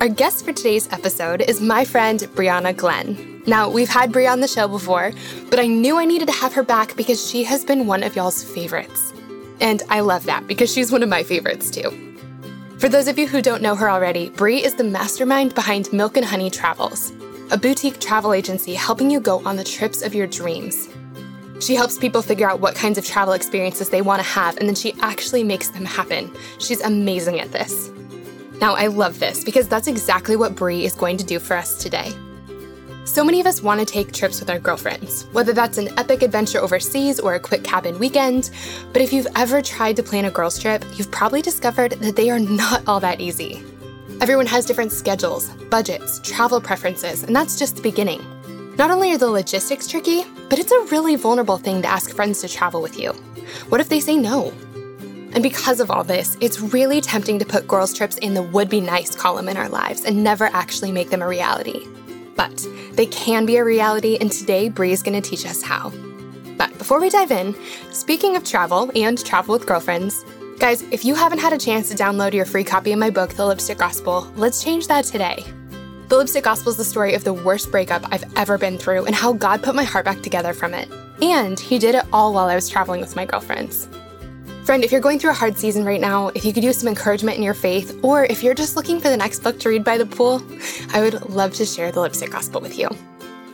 Our guest for today's episode is my friend Brianna Glenn. Now, we've had Bri on the show before, but I knew I needed to have her back because she has been one of y'all's favorites. And I love that because she's one of my favorites too. For those of you who don't know her already, Bri is the mastermind behind Milk and Honey Travels, a boutique travel agency helping you go on the trips of your dreams. She helps people figure out what kinds of travel experiences they want to have, and then she actually makes them happen. She's amazing at this. Now, I love this because that's exactly what Bri is going to do for us today. So many of us want to take trips with our girlfriends, whether that's an epic adventure overseas or a quick cabin weekend. But if you've ever tried to plan a girls' trip, you've probably discovered that they are not all that easy. Everyone has different schedules, budgets, travel preferences, and that's just the beginning. Not only are the logistics tricky, but it's a really vulnerable thing to ask friends to travel with you. What if they say no? And because of all this, it's really tempting to put girls' trips in the would be nice column in our lives and never actually make them a reality. But they can be a reality, and today going to teach us how. But before we dive in, speaking of travel and travel with girlfriends, guys, if you haven't had a chance to download your free copy of my book, The Lipstick Gospel, let's change that today. The Lipstick Gospel is the story of the worst breakup I've ever been through and how God put my heart back together from it. And He did it all while I was traveling with my girlfriends. Friend, if you're going through a hard season right now, if you could use some encouragement in your faith, or if you're just looking for the next book to read by the pool, I would love to share the Lipstick Gospel with you.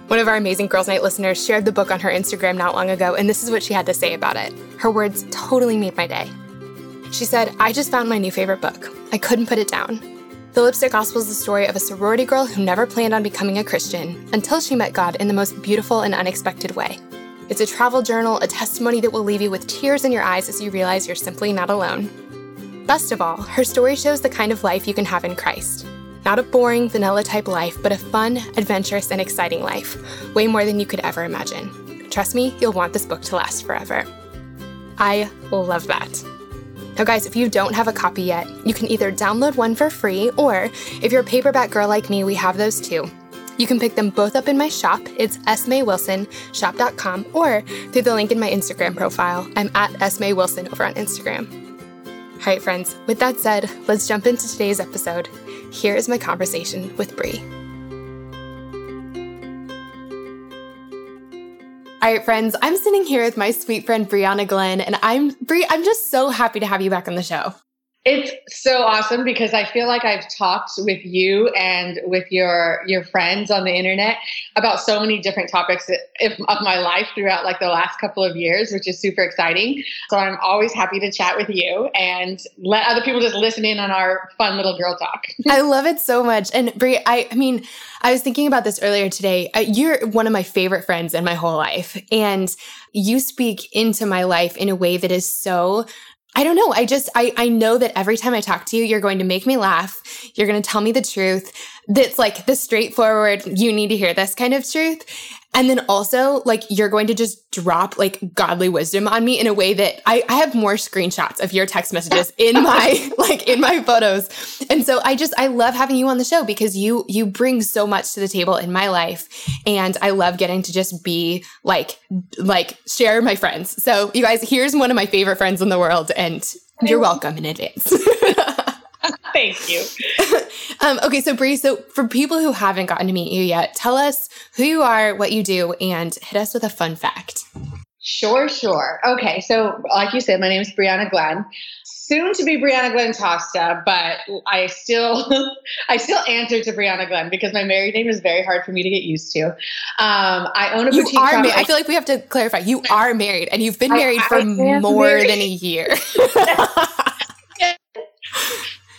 One of our amazing Girls Night listeners shared the book on her Instagram not long ago, and this is what she had to say about it. Her words totally made my day. She said, I just found my new favorite book. I couldn't put it down. The Lipstick Gospel is the story of a sorority girl who never planned on becoming a Christian until she met God in the most beautiful and unexpected way. It's a travel journal, a testimony that will leave you with tears in your eyes as you realize you're simply not alone. Best of all, her story shows the kind of life you can have in Christ. Not a boring, vanilla type life, but a fun, adventurous, and exciting life, way more than you could ever imagine. Trust me, you'll want this book to last forever. I love that. Now, guys, if you don't have a copy yet, you can either download one for free, or if you're a paperback girl like me, we have those too. You can pick them both up in my shop. It's smaywilsonshop.com or through the link in my Instagram profile. I'm at smaywilson over on Instagram. All right, friends, with that said, let's jump into today's episode. Here is my conversation with Bri. All right, friends, I'm sitting here with my sweet friend Brianna Glenn, and I'm Bri. I'm just so happy to have you back on the show. It's so awesome because I feel like I've talked with you and with your your friends on the internet about so many different topics of my life throughout like the last couple of years, which is super exciting. So I'm always happy to chat with you and let other people just listen in on our fun little girl talk. I love it so much. And Bri, I, I mean, I was thinking about this earlier today. Uh, you're one of my favorite friends in my whole life, and you speak into my life in a way that is so I don't know. I just, I, I know that every time I talk to you, you're going to make me laugh. You're going to tell me the truth. That's like the straightforward, you need to hear this kind of truth. And then also, like, you're going to just drop like godly wisdom on me in a way that I, I have more screenshots of your text messages in my, like, in my photos. And so I just, I love having you on the show because you, you bring so much to the table in my life. And I love getting to just be like, like, share my friends. So, you guys, here's one of my favorite friends in the world. And you're welcome in advance. Thank you. um, okay, so Bri, so for people who haven't gotten to meet you yet, tell us who you are, what you do, and hit us with a fun fact. Sure, sure. Okay, so like you said, my name is Brianna Glenn. Soon to be Brianna Glenn Tosta, but I still I still answer to Brianna Glenn because my married name is very hard for me to get used to. Um, I own a you boutique. Are ma- I feel like we have to clarify. You are married, and you've been married I, for I more married. than a year.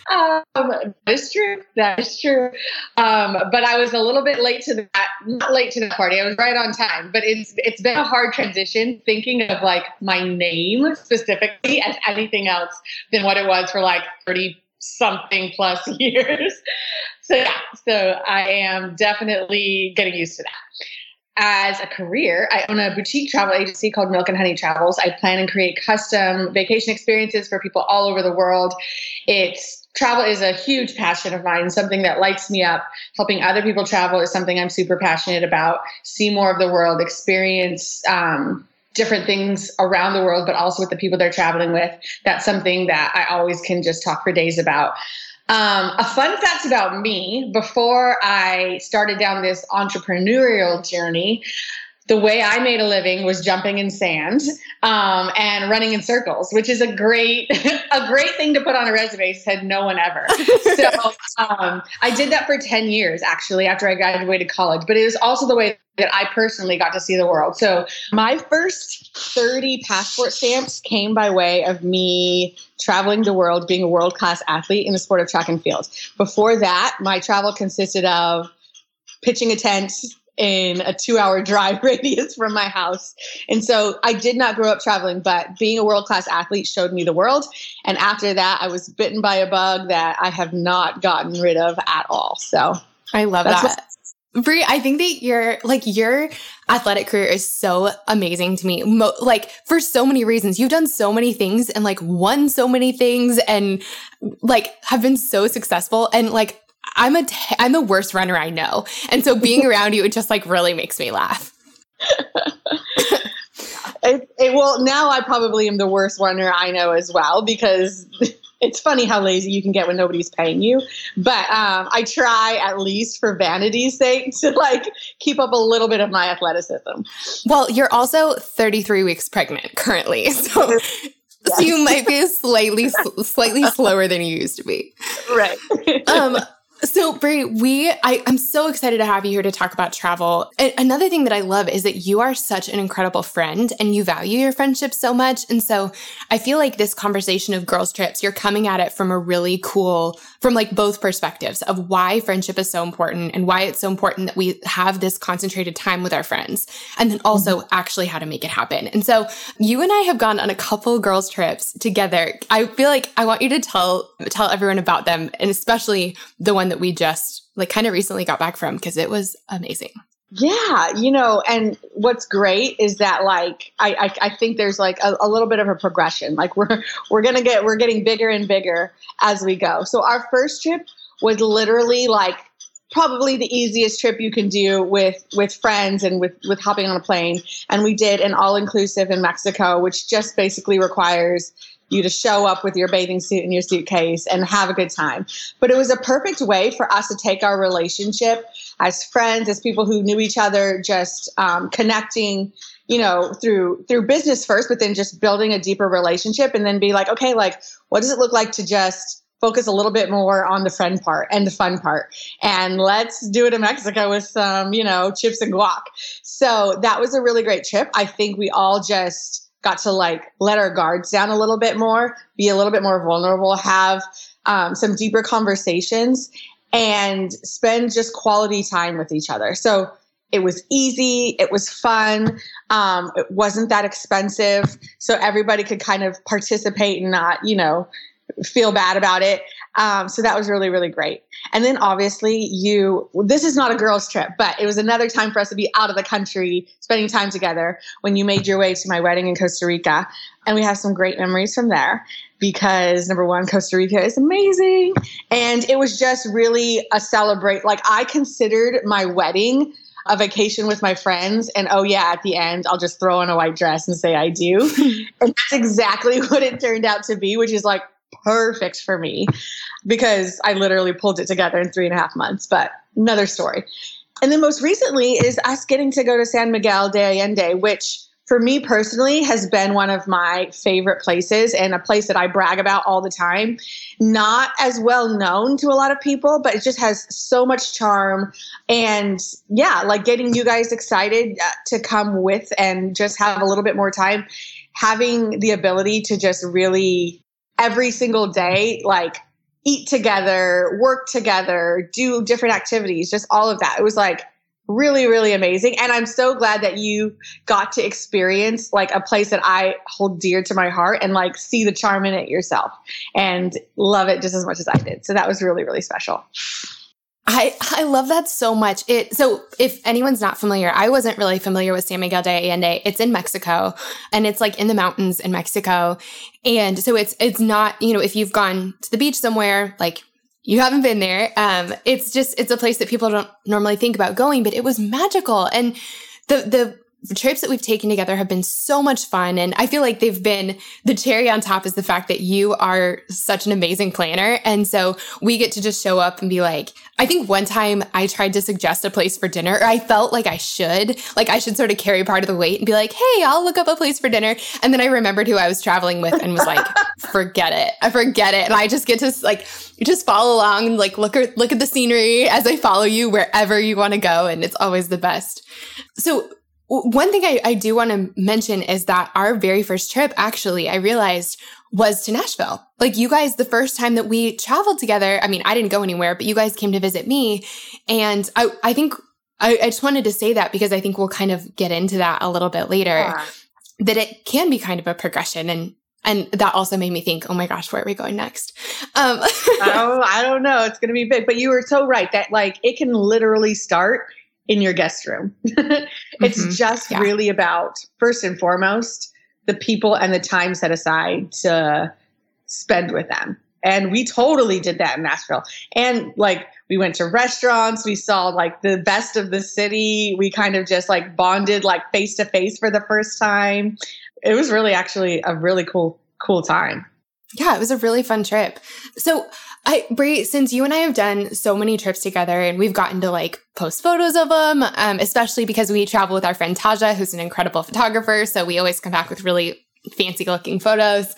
Um, that is true. That is true. Um, but I was a little bit late to that. Not late to the party. I was right on time. But it's it's been a hard transition thinking of like my name specifically as anything else than what it was for like thirty something plus years. so yeah, so I am definitely getting used to that. As a career, I own a boutique travel agency called Milk and Honey Travels. I plan and create custom vacation experiences for people all over the world. It's travel is a huge passion of mine, something that lights me up. Helping other people travel is something I'm super passionate about. See more of the world, experience um, different things around the world, but also with the people they're traveling with. That's something that I always can just talk for days about. Um, a fun fact about me before I started down this entrepreneurial journey, the way I made a living was jumping in sand um, and running in circles, which is a great a great thing to put on a resume. Said no one ever. so um, I did that for ten years actually after I graduated college. But it was also the way that I personally got to see the world. So my first 30 passport stamps came by way of me traveling the world, being a world class athlete in the sport of track and field. Before that, my travel consisted of pitching a tent in a two hour drive radius from my house. And so I did not grow up traveling, but being a world class athlete showed me the world. And after that, I was bitten by a bug that I have not gotten rid of at all. So I love that. What- Bri, I think that your like your athletic career is so amazing to me. Mo- like for so many reasons, you've done so many things and like won so many things and like have been so successful. And like I'm a t- I'm the worst runner I know, and so being around you, it just like really makes me laugh. it, it, well, now I probably am the worst runner I know as well because it's funny how lazy you can get when nobody's paying you. But um, I try at least for vanity's sake to like keep up a little bit of my athleticism. Well, you're also 33 weeks pregnant currently, so. Yes. So you might be slightly slightly slower than you used to be. Right. um so, Bri, we I, am so excited to have you here to talk about travel. another thing that I love is that you are such an incredible friend and you value your friendship so much. And so I feel like this conversation of girls trips, you're coming at it from a really cool, from like both perspectives of why friendship is so important and why it's so important that we have this concentrated time with our friends. And then also mm-hmm. actually how to make it happen. And so you and I have gone on a couple girls trips together. I feel like I want you to tell, tell everyone about them and especially the one one that we just like kind of recently got back from because it was amazing. Yeah, you know, and what's great is that like I I, I think there's like a, a, little bit of a progression. Like we're we're gonna get we're getting bigger and bigger as we go. So our first trip was literally like probably the easiest trip you can do with with friends and with with hopping on a plane. And we did an all inclusive in Mexico, which just basically requires you to show up with your bathing suit and your suitcase and have a good time. But it was a perfect way for us to take our relationship as friends, as people who knew each other, just um, connecting, you know, through through business first, but then just building a deeper relationship, and then be like, okay, like, what does it look like to just focus a little bit more on the friend part and the fun part. And let's do it in Mexico with some, you know, chips and guac. So that was a really great trip. I think we all just got to like let our guards down a little bit more, be a little bit more vulnerable, have um, some deeper conversations, and spend just quality time with each other. So it was easy, it was fun, um, it wasn't that expensive, so everybody could kind of participate and not, you know, feel bad about it. Um, so that was really, really great. And then obviously, you, this is not a girls' trip, but it was another time for us to be out of the country, spending time together when you made your way to my wedding in Costa Rica. And we have some great memories from there because number one, Costa Rica is amazing. And it was just really a celebrate. Like, I considered my wedding a vacation with my friends and oh yeah at the end i'll just throw on a white dress and say i do and that's exactly what it turned out to be which is like perfect for me because I literally pulled it together in three and a half months, but another story. And then most recently is us getting to go to San Miguel de Allende, which for me personally has been one of my favorite places and a place that I brag about all the time. Not as well known to a lot of people, but it just has so much charm. And yeah, like getting you guys excited uh, to come with and just have a little bit more time, having the ability to just really every single day, like eat together, work together, do different activities, just all of that. It was like really, really amazing. And I'm so glad that you got to experience like a place that I hold dear to my heart and like see the charm in it yourself and love it just as much as I did. So that was really, really special. I, I love that so much. It so if anyone's not familiar, I wasn't really familiar with San Miguel de Allende. It's in Mexico and it's like in the mountains in Mexico. And so it's it's not, you know, if you've gone to the beach somewhere, like you haven't been there. Um, it's just it's a place that people don't normally think about going, but it was magical. And the the the trips that we've taken together have been so much fun. And I feel like they've been the cherry on top is the fact that you are such an amazing planner. And so we get to just show up and be like, I think one time I tried to suggest a place for dinner, or I felt like I should, like I should sort of carry part of the weight and be like, hey, I'll look up a place for dinner. And then I remembered who I was traveling with and was like, forget it. I forget it. And I just get to like, just follow along and like look at, look at the scenery as I follow you wherever you want to go. And it's always the best. So one thing I, I do want to mention is that our very first trip, actually, I realized was to Nashville. Like you guys, the first time that we traveled together, I mean, I didn't go anywhere, but you guys came to visit me. And I, I think I, I just wanted to say that because I think we'll kind of get into that a little bit later. Yeah. That it can be kind of a progression and and that also made me think, oh my gosh, where are we going next? Um, oh, I don't know. It's going to be big, but you were so right that like it can literally start in your guest room. it's mm-hmm. just yeah. really about, first and foremost, the people and the time set aside to spend with them. And we totally did that in Nashville. And like we went to restaurants, we saw like the best of the city. We kind of just like bonded like face to face for the first time. It was really actually a really cool, cool time. Yeah, it was a really fun trip. So I, Bri, since you and I have done so many trips together and we've gotten to like post photos of them, um, especially because we travel with our friend Taja, who's an incredible photographer. So we always come back with really fancy looking photos.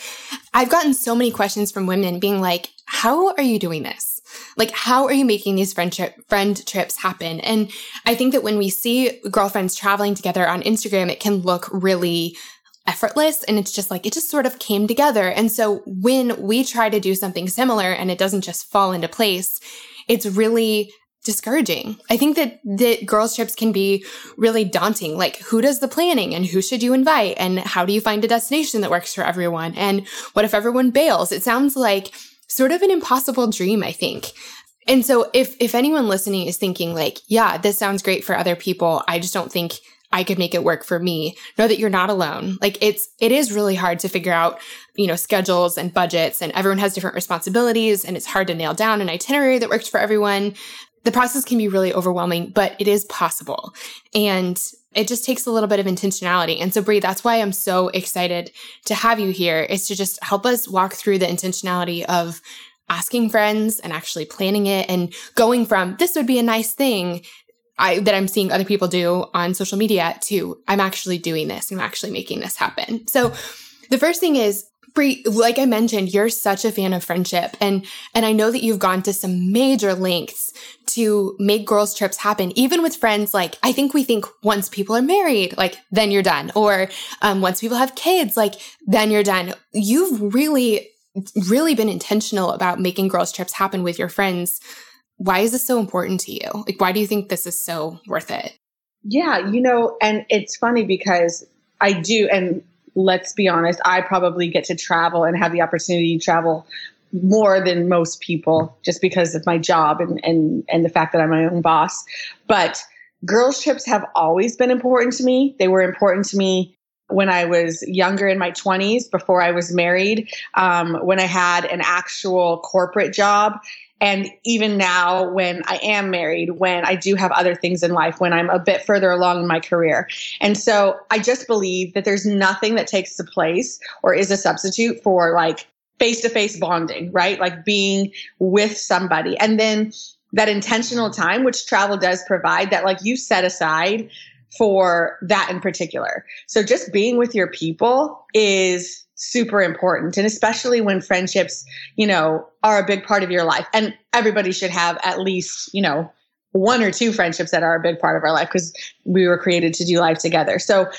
I've gotten so many questions from women being like, how are you doing this? Like, how are you making these friendship friend trips happen? And I think that when we see girlfriends traveling together on Instagram, it can look really effortless and it's just like it just sort of came together. And so when we try to do something similar and it doesn't just fall into place, it's really discouraging. I think that that girls trips can be really daunting. Like who does the planning and who should you invite and how do you find a destination that works for everyone? And what if everyone bails? It sounds like sort of an impossible dream, I think. And so if if anyone listening is thinking like, yeah, this sounds great for other people, I just don't think I could make it work for me. Know that you're not alone. Like it's, it is really hard to figure out, you know, schedules and budgets and everyone has different responsibilities and it's hard to nail down an itinerary that works for everyone. The process can be really overwhelming, but it is possible. And it just takes a little bit of intentionality. And so, Bri, that's why I'm so excited to have you here is to just help us walk through the intentionality of asking friends and actually planning it and going from this would be a nice thing I, that I'm seeing other people do on social media to I'm actually doing this and I'm actually making this happen. So the first thing is like I mentioned, you're such a fan of friendship and and I know that you've gone to some major lengths to make girls trips happen, even with friends. Like I think we think once people are married, like then you're done, or um, once people have kids, like then you're done. You've really, really been intentional about making girls trips happen with your friends why is this so important to you? Like, why do you think this is so worth it? Yeah, you know, and it's funny because I do, and let's be honest, I probably get to travel and have the opportunity to travel more than most people just because of my job and, and, and the fact that I'm my own boss. But girls' trips have always been important to me. They were important to me when I was younger in my 20s, before I was married, um, when I had an actual corporate job. And even now, when I am married, when I do have other things in life, when I'm a bit further along in my career. And so I just believe that there's nothing that takes the place or is a substitute for like face to face bonding, right? Like being with somebody. And then that intentional time, which travel does provide, that like you set aside for that in particular. So just being with your people is super important. And especially when friendships you know are a big part of your life. And everybody should have at least you know one or two friendships that are a big part of our life because we were created to do life together. So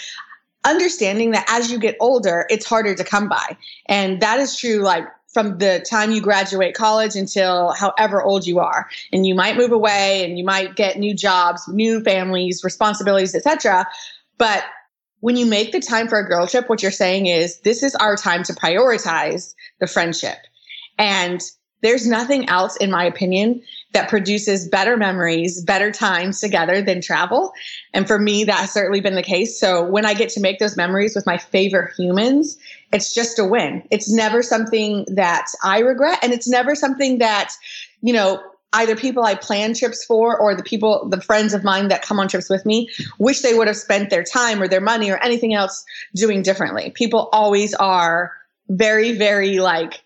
understanding that as you get older it's harder to come by. And that is true like from the time you graduate college until however old you are. And you might move away and you might get new jobs new families responsibilities etc but when you make the time for a girl trip, what you're saying is this is our time to prioritize the friendship. And there's nothing else, in my opinion, that produces better memories, better times together than travel. And for me, that's certainly been the case. So when I get to make those memories with my favorite humans, it's just a win. It's never something that I regret. And it's never something that, you know, either people I plan trips for or the people, the friends of mine that come on trips with me, wish they would have spent their time or their money or anything else doing differently. People always are very, very like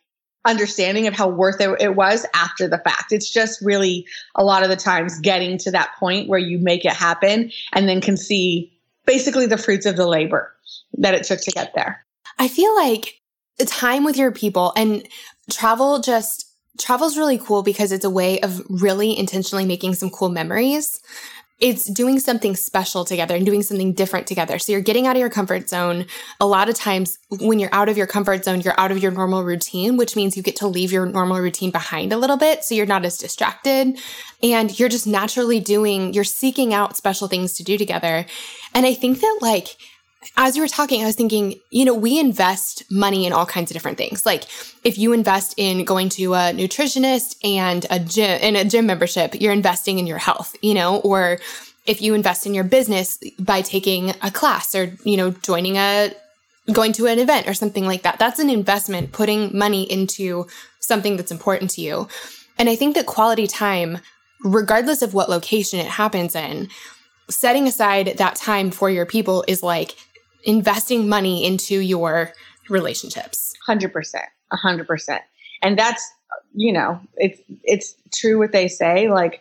understanding of how worth it, it was after the fact. It's just really a lot of the times getting to that point where you make it happen and then can see basically the fruits of the labor that it took to get there. I feel like time with your people and travel just travel is really cool because it's a way of really intentionally making some cool memories it's doing something special together and doing something different together. So you're getting out of your comfort zone. A lot of times when you're out of your comfort zone, you're out of your normal routine, which means you get to leave your normal routine behind a little bit. So you're not as distracted and you're just naturally doing, you're seeking out special things to do together. And I think that like, as you were talking, I was thinking, you know, we invest money in all kinds of different things. Like if you invest in going to a nutritionist and a gym and a gym membership, you're investing in your health, you know, or if you invest in your business by taking a class or, you know, joining a going to an event or something like that. That's an investment, putting money into something that's important to you. And I think that quality time, regardless of what location it happens in, setting aside that time for your people is like investing money into your relationships. 100%. 100%. And that's, you know, it's it's true what they say like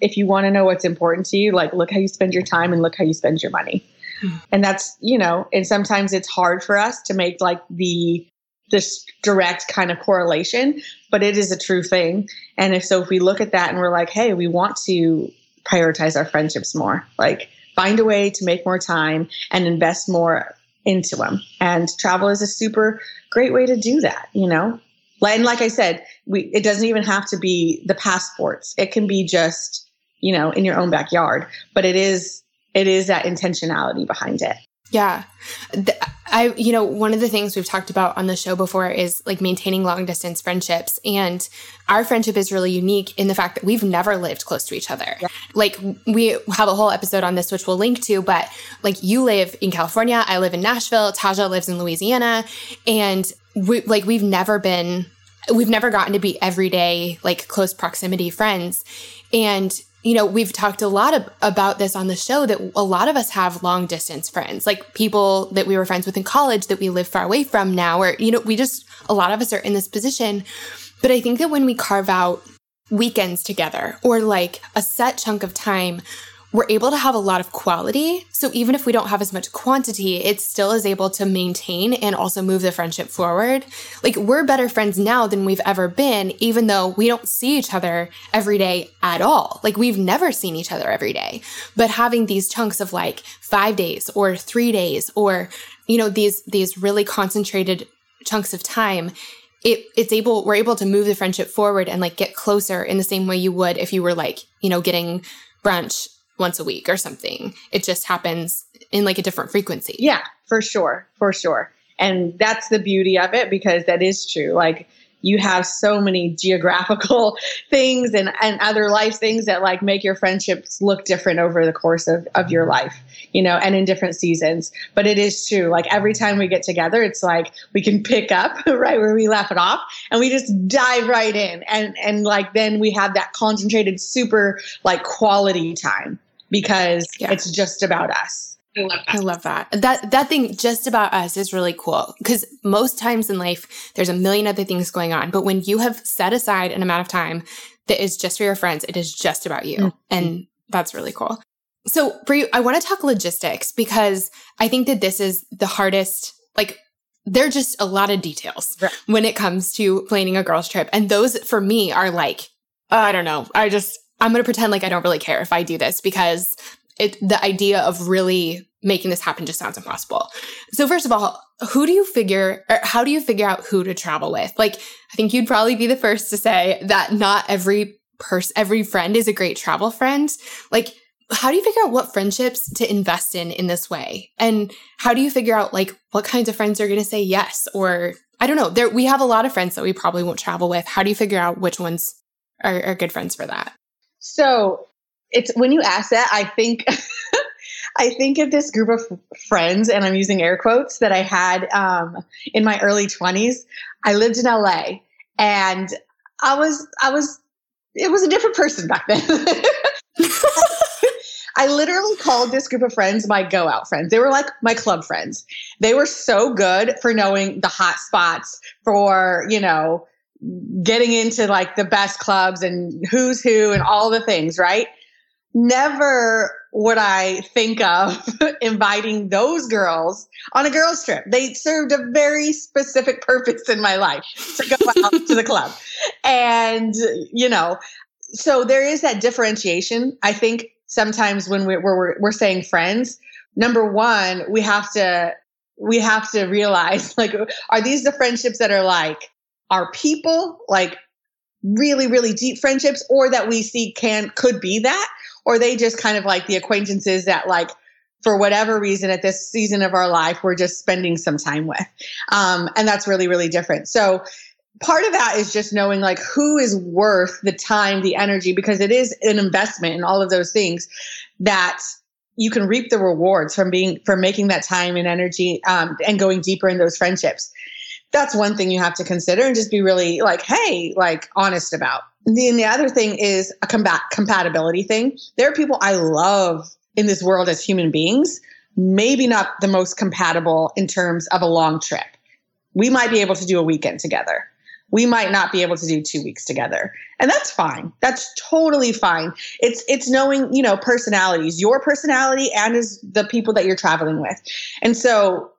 if you want to know what's important to you, like look how you spend your time and look how you spend your money. Hmm. And that's, you know, and sometimes it's hard for us to make like the this direct kind of correlation, but it is a true thing. And if so if we look at that and we're like, hey, we want to prioritize our friendships more, like find a way to make more time and invest more into them. And travel is a super great way to do that, you know? And like I said, we it doesn't even have to be the passports. It can be just, you know, in your own backyard, but it is it is that intentionality behind it. Yeah. I, you know, one of the things we've talked about on the show before is like maintaining long distance friendships. And our friendship is really unique in the fact that we've never lived close to each other. Yeah. Like, we have a whole episode on this, which we'll link to, but like, you live in California, I live in Nashville, Taja lives in Louisiana. And we, like, we've never been, we've never gotten to be everyday, like, close proximity friends. And you know, we've talked a lot of, about this on the show that a lot of us have long distance friends, like people that we were friends with in college that we live far away from now, or, you know, we just, a lot of us are in this position. But I think that when we carve out weekends together or like a set chunk of time we're able to have a lot of quality. So even if we don't have as much quantity, it still is able to maintain and also move the friendship forward. Like we're better friends now than we've ever been, even though we don't see each other every day at all. Like we've never seen each other every day. But having these chunks of like five days or three days or, you know, these, these really concentrated chunks of time, it, it's able, we're able to move the friendship forward and like get closer in the same way you would if you were like, you know, getting brunch once a week or something. It just happens in like a different frequency. Yeah, for sure. For sure. And that's the beauty of it because that is true. Like you have so many geographical things and, and other life things that like make your friendships look different over the course of, of your mm-hmm. life you know and in different seasons but it is true like every time we get together it's like we can pick up right where we left it off and we just dive right in and and like then we have that concentrated super like quality time because yeah. it's just about us. I love, that. I love that. That that thing just about us is really cool because most times in life there's a million other things going on, but when you have set aside an amount of time that is just for your friends, it is just about you, mm-hmm. and that's really cool. So for you, I want to talk logistics because I think that this is the hardest. Like there are just a lot of details right. when it comes to planning a girls trip, and those for me are like I don't know. I just I'm going to pretend like I don't really care if I do this because it, the idea of really making this happen just sounds impossible. So first of all, who do you figure or how do you figure out who to travel with? Like I think you'd probably be the first to say that not every person every friend is a great travel friend. Like how do you figure out what friendships to invest in in this way? And how do you figure out like what kinds of friends are going to say yes or I don't know. There we have a lot of friends that we probably won't travel with. How do you figure out which ones are, are good friends for that? So it's when you ask that, I think I think of this group of friends, and I'm using air quotes that I had um, in my early 20s. I lived in LA, and I was I was it was a different person back then. I literally called this group of friends my go out friends. They were like my club friends. They were so good for knowing the hot spots, for, you know, getting into like the best clubs and who's who and all the things, right? Never would I think of inviting those girls on a girls' trip. They served a very specific purpose in my life to go out to the club. And, you know, so there is that differentiation. I think sometimes when we're, we're, we're saying friends, number one, we have to, we have to realize like, are these the friendships that are like our people, like really, really deep friendships, or that we see can, could be that? or they just kind of like the acquaintances that like for whatever reason at this season of our life we're just spending some time with um, and that's really really different so part of that is just knowing like who is worth the time the energy because it is an investment in all of those things that you can reap the rewards from being from making that time and energy um, and going deeper in those friendships that's one thing you have to consider and just be really like hey like honest about then the other thing is a combat compatibility thing. There are people I love in this world as human beings, maybe not the most compatible in terms of a long trip. We might be able to do a weekend together. We might not be able to do two weeks together. And that's fine. That's totally fine. It's it's knowing, you know, personalities, your personality and is the people that you're traveling with. And so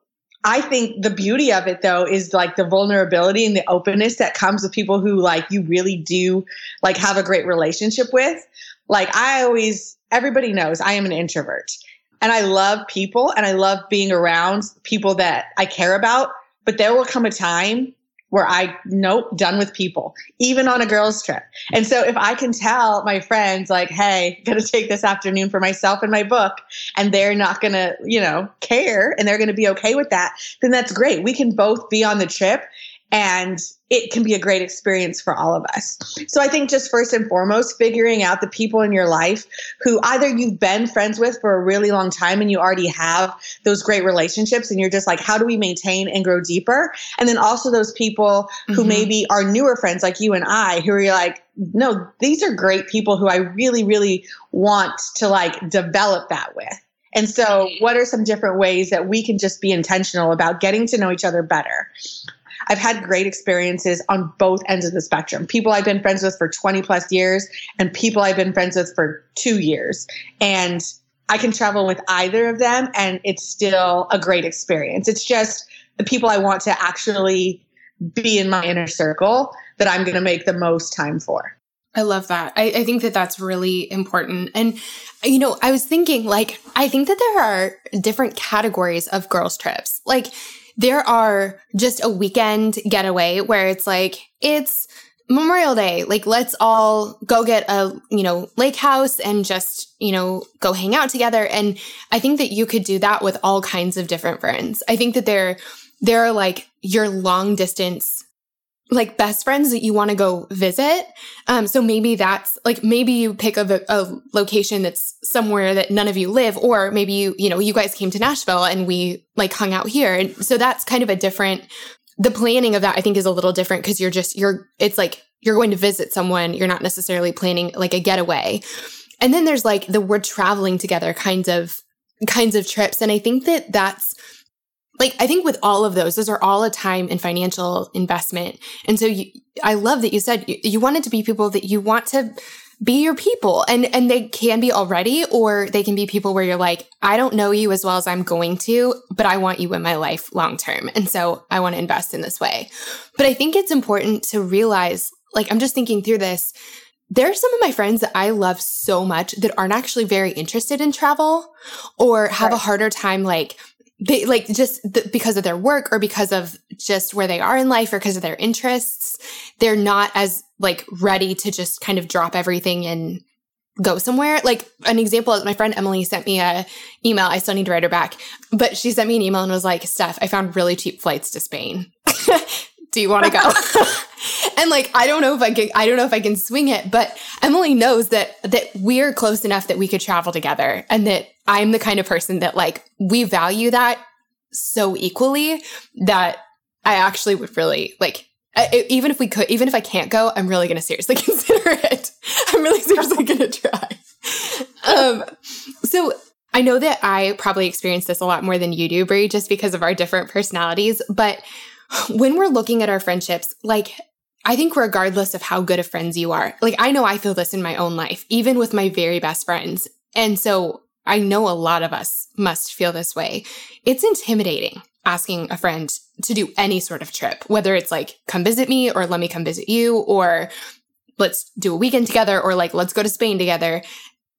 I think the beauty of it though is like the vulnerability and the openness that comes with people who like you really do like have a great relationship with. Like I always everybody knows I am an introvert and I love people and I love being around people that I care about, but there will come a time where I nope, done with people, even on a girls' trip. And so if I can tell my friends, like, hey, gonna take this afternoon for myself and my book, and they're not gonna, you know, care and they're gonna be okay with that, then that's great. We can both be on the trip and it can be a great experience for all of us. So I think just first and foremost, figuring out the people in your life who either you've been friends with for a really long time and you already have those great relationships and you're just like, how do we maintain and grow deeper? And then also those people who mm-hmm. maybe are newer friends like you and I who are like, no, these are great people who I really, really want to like develop that with. And so, what are some different ways that we can just be intentional about getting to know each other better? I've had great experiences on both ends of the spectrum. People I've been friends with for 20 plus years and people I've been friends with for two years. And I can travel with either of them and it's still a great experience. It's just the people I want to actually be in my inner circle that I'm going to make the most time for. I love that. I, I, think that that's really important. And, you know, I was thinking, like, I think that there are different categories of girls' trips. Like, there are just a weekend getaway where it's like, it's Memorial Day. Like, let's all go get a, you know, lake house and just, you know, go hang out together. And I think that you could do that with all kinds of different friends. I think that there, there are like your long distance like best friends that you want to go visit. Um, so maybe that's like maybe you pick a, a, location that's somewhere that none of you live, or maybe you you know you guys came to Nashville and we like hung out here, and so that's kind of a different. The planning of that I think is a little different because you're just you're it's like you're going to visit someone. You're not necessarily planning like a getaway, and then there's like the we're traveling together kinds of kinds of trips, and I think that that's like I think with all of those, those are all a time and financial investment. And so you, I love that you said you, you wanted to be people that you want to be your people and and they can be already or they can be people where you're like I don't know you as well as I'm going to but I want you in my life long term and so I want to invest in this way but I think it's important to realize like I'm just thinking through this there are some of my friends that I love so much that aren't actually very interested in travel or have right. a harder time like they like just th- because of their work or because of just where they are in life or because of their interests they're not as like ready to just kind of drop everything and go somewhere. Like an example my friend emily sent me a email. I still need to write her back but she sent me an email and was like steph i found really cheap flights to spain. Do you want to go? and like I don't know if I can I don't know if I can swing it, but Emily knows that that we're close enough that we could travel together and that I'm the kind of person that like we value that so equally that I actually would really like I, even if we could even if I can't go, I'm really going to seriously consider it. I'm really seriously going to try. Um so I know that I probably experience this a lot more than you do, Bri, just because of our different personalities. But when we're looking at our friendships, like I think regardless of how good of friends you are, like I know I feel this in my own life, even with my very best friends. And so I know a lot of us must feel this way. It's intimidating asking a friend to do any sort of trip, whether it's like, come visit me or let me come visit you or let's do a weekend together or like, let's go to Spain together.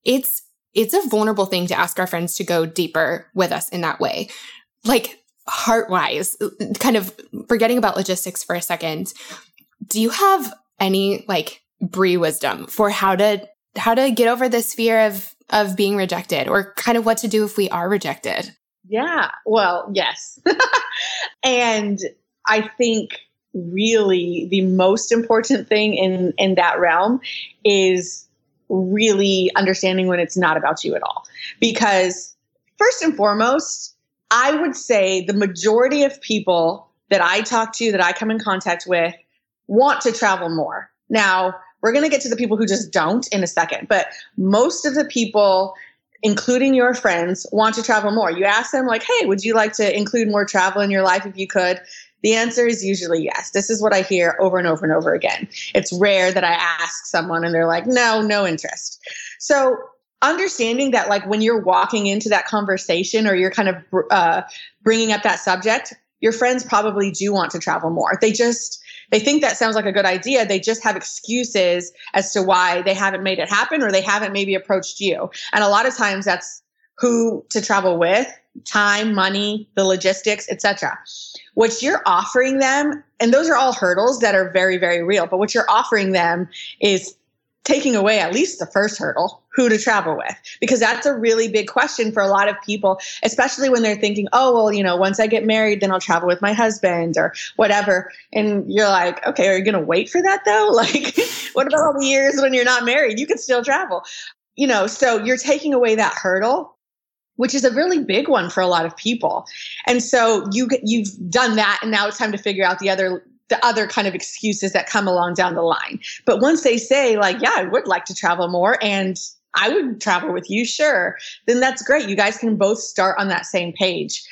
It's, it's a vulnerable thing to ask our friends to go deeper with us in that way. Like heart wise, kind of forgetting about logistics for a second do you have any like Bri wisdom for how to how to get over this fear of of being rejected or kind of what to do if we are rejected? Yeah, well, yes. and I think really the most important thing in in that realm is really understanding when it's not about you at all. Because first and foremost, I would say the majority of people that I talk to that I come in contact with want to travel more. Now, we're going to get to the people who just don't in a second, but most of the people, including your friends, want to travel more. You ask them, like, hey, would you like to include more travel in your life if you could? The answer is usually yes. This is what I hear over and over and over again. It's rare that I ask someone and they're like, no, no interest. So, understanding that, like, when you're walking into that conversation or you're kind of uh, bringing up that subject, your friends probably do want to travel more. They just, they think that sounds like a good idea. They just have excuses as to why they haven't made it happen or they haven't maybe approached you. And a lot of times that's who to travel with, time, money, the logistics, etc. What you're offering them, and those are all hurdles that are very, very real, but what you're offering them is taking away at least the first hurdle who to travel with? Because that's a really big question for a lot of people especially when they're thinking oh well you know once i get married then i'll travel with my husband or whatever. And you're like okay are you going to wait for that though? Like what about all the years when you're not married? You can still travel. You know so you're taking away that hurdle which is a really big one for a lot of people. And so you you've done that and now it's time to figure out the other the other kind of excuses that come along down the line. But once they say, like, yeah, I would like to travel more and I would travel with you, sure, then that's great. You guys can both start on that same page.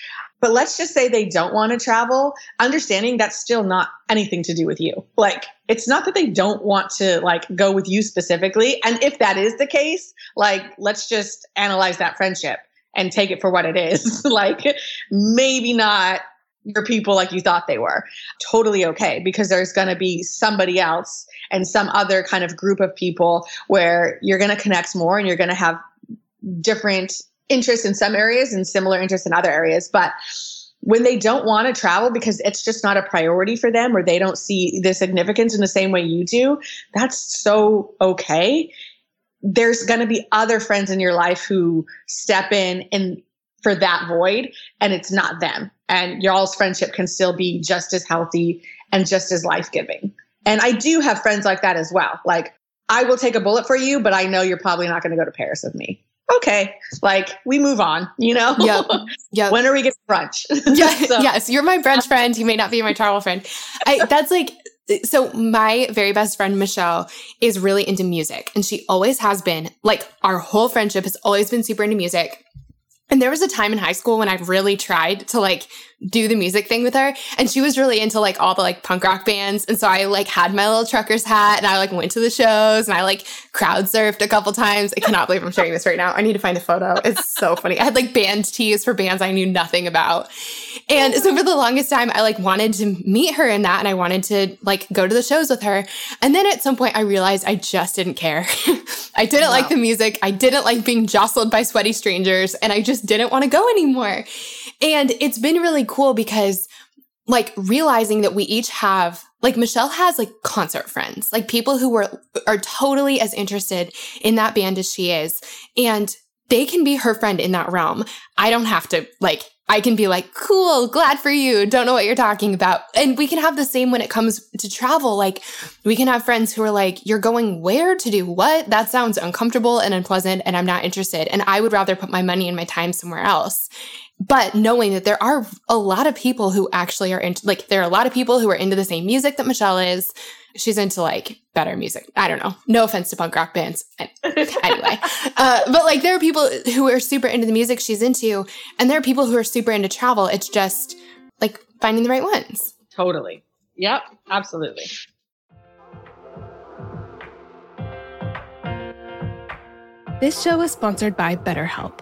But let's just say they don't want to travel, understanding that's still not anything to do with you. Like, it's not that they don't want to like go with you specifically. And if that is the case, like, let's just analyze that friendship and take it for what it is. like, maybe not your people like you thought they were. Totally okay because there's going to be somebody else and some other kind of group of people where you're going to connect more and you're going to have different interests in some areas and similar interests in other areas. But when they don't want to travel because it's just not a priority for them or they don't see the significance in the same way you do, that's so okay. There's going to be other friends in your life who step in and for that void and it's not them and y'all's friendship can still be just as healthy and just as life-giving and i do have friends like that as well. Like i will take a bullet for you but i know you're probably not going to go to paris with me. Okay like we move on you know? Yeah yeah when are we getting brunch? Yeah so. yes you're my brunch friend you may not be my travel friend. I, that's like so my very best friend Michelle is really into music and she always has been like our whole friendship has always been super into music and there was a time in high school when I really tried to like do the music thing with her. And she was really into like all the like punk rock bands. And so I like had my little trucker's hat and I like went to the shows and I like crowd surfed a couple times. I cannot believe I'm sharing this right now. I need to find a photo. It's so funny. I had like band tees for bands I knew nothing about. And so for the longest time, I like wanted to meet her in that and I wanted to like go to the shows with her. And then at some point I realized I just didn't care. I didn't wow. like the music. I didn't like being jostled by sweaty strangers and I just didn't want to go anymore. And it's been really cool because like realizing that we each have like Michelle has like concert friends, like people who were are totally as interested in that band as she is and they can be her friend in that realm. I don't have to like I can be like, cool, glad for you. Don't know what you're talking about. And we can have the same when it comes to travel. Like, we can have friends who are like, you're going where to do what? That sounds uncomfortable and unpleasant, and I'm not interested. And I would rather put my money and my time somewhere else. But knowing that there are a lot of people who actually are into, like, there are a lot of people who are into the same music that Michelle is. She's into like better music. I don't know. No offense to punk rock bands. anyway, uh, but like there are people who are super into the music she's into, and there are people who are super into travel. It's just like finding the right ones. Totally. Yep. Absolutely. This show is sponsored by BetterHelp.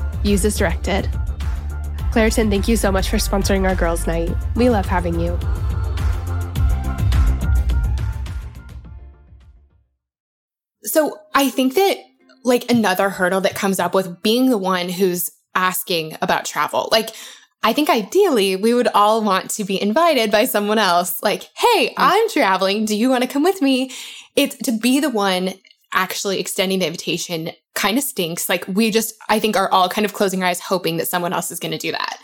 Use as directed. Claritin, thank you so much for sponsoring our girls' night. We love having you. So I think that like another hurdle that comes up with being the one who's asking about travel, like I think ideally we would all want to be invited by someone else. Like, hey, mm. I'm traveling. Do you want to come with me? It's to be the one actually extending the invitation kind of stinks. Like, we just, I think, are all kind of closing our eyes hoping that someone else is going to do that.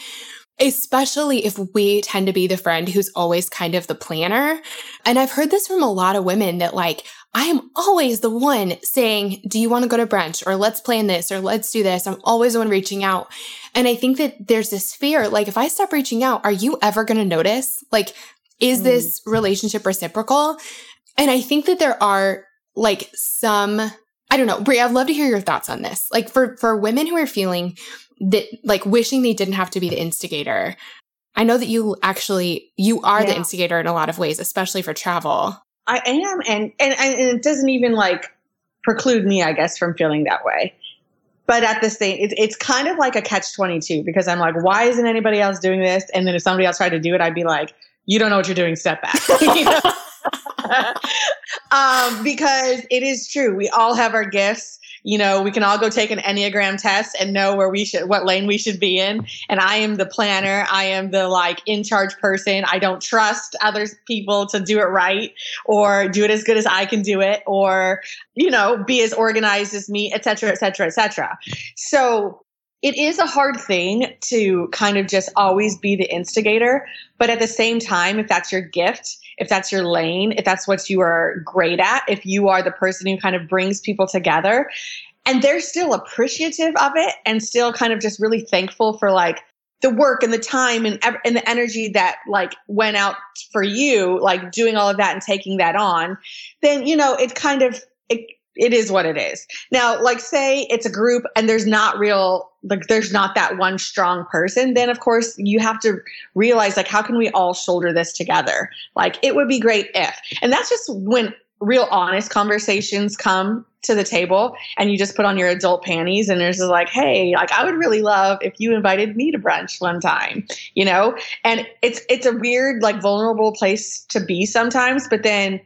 Especially if we tend to be the friend who's always kind of the planner. And I've heard this from a lot of women that, like, I am always the one saying, Do you want to go to brunch? Or let's plan this, or let's do this. I'm always the one reaching out. And I think that there's this fear like, if I stop reaching out, are you ever going to notice? Like, is mm. this relationship reciprocal? And I think that there are like some, I don't know, Bri, I'd love to hear your thoughts on this. Like, for, for women who are feeling that, like, wishing they didn't have to be the instigator. I know that you actually, you are yeah. the instigator in a lot of ways, especially for travel. I am, and, and and it doesn't even like preclude me, I guess, from feeling that way. But at the same, it's it's kind of like a catch twenty two because I'm like, why isn't anybody else doing this? And then if somebody else tried to do it, I'd be like, you don't know what you're doing. Step back. um, because it is true. We all have our gifts you know, we can all go take an Enneagram test and know where we should, what lane we should be in. And I am the planner. I am the like in charge person. I don't trust other people to do it right or do it as good as I can do it or, you know, be as organized as me, et cetera, et cetera, et cetera. So it is a hard thing to kind of just always be the instigator. But at the same time, if that's your gift, if that's your lane, if that's what you are great at, if you are the person who kind of brings people together and they're still appreciative of it and still kind of just really thankful for like the work and the time and, and the energy that like went out for you, like doing all of that and taking that on, then, you know, it kind of, it, it is what it is. Now, like say it's a group and there's not real like there's not that one strong person, then of course you have to realize like how can we all shoulder this together? Like it would be great if. And that's just when real honest conversations come to the table and you just put on your adult panties and there's just like hey like i would really love if you invited me to brunch one time you know and it's it's a weird like vulnerable place to be sometimes but then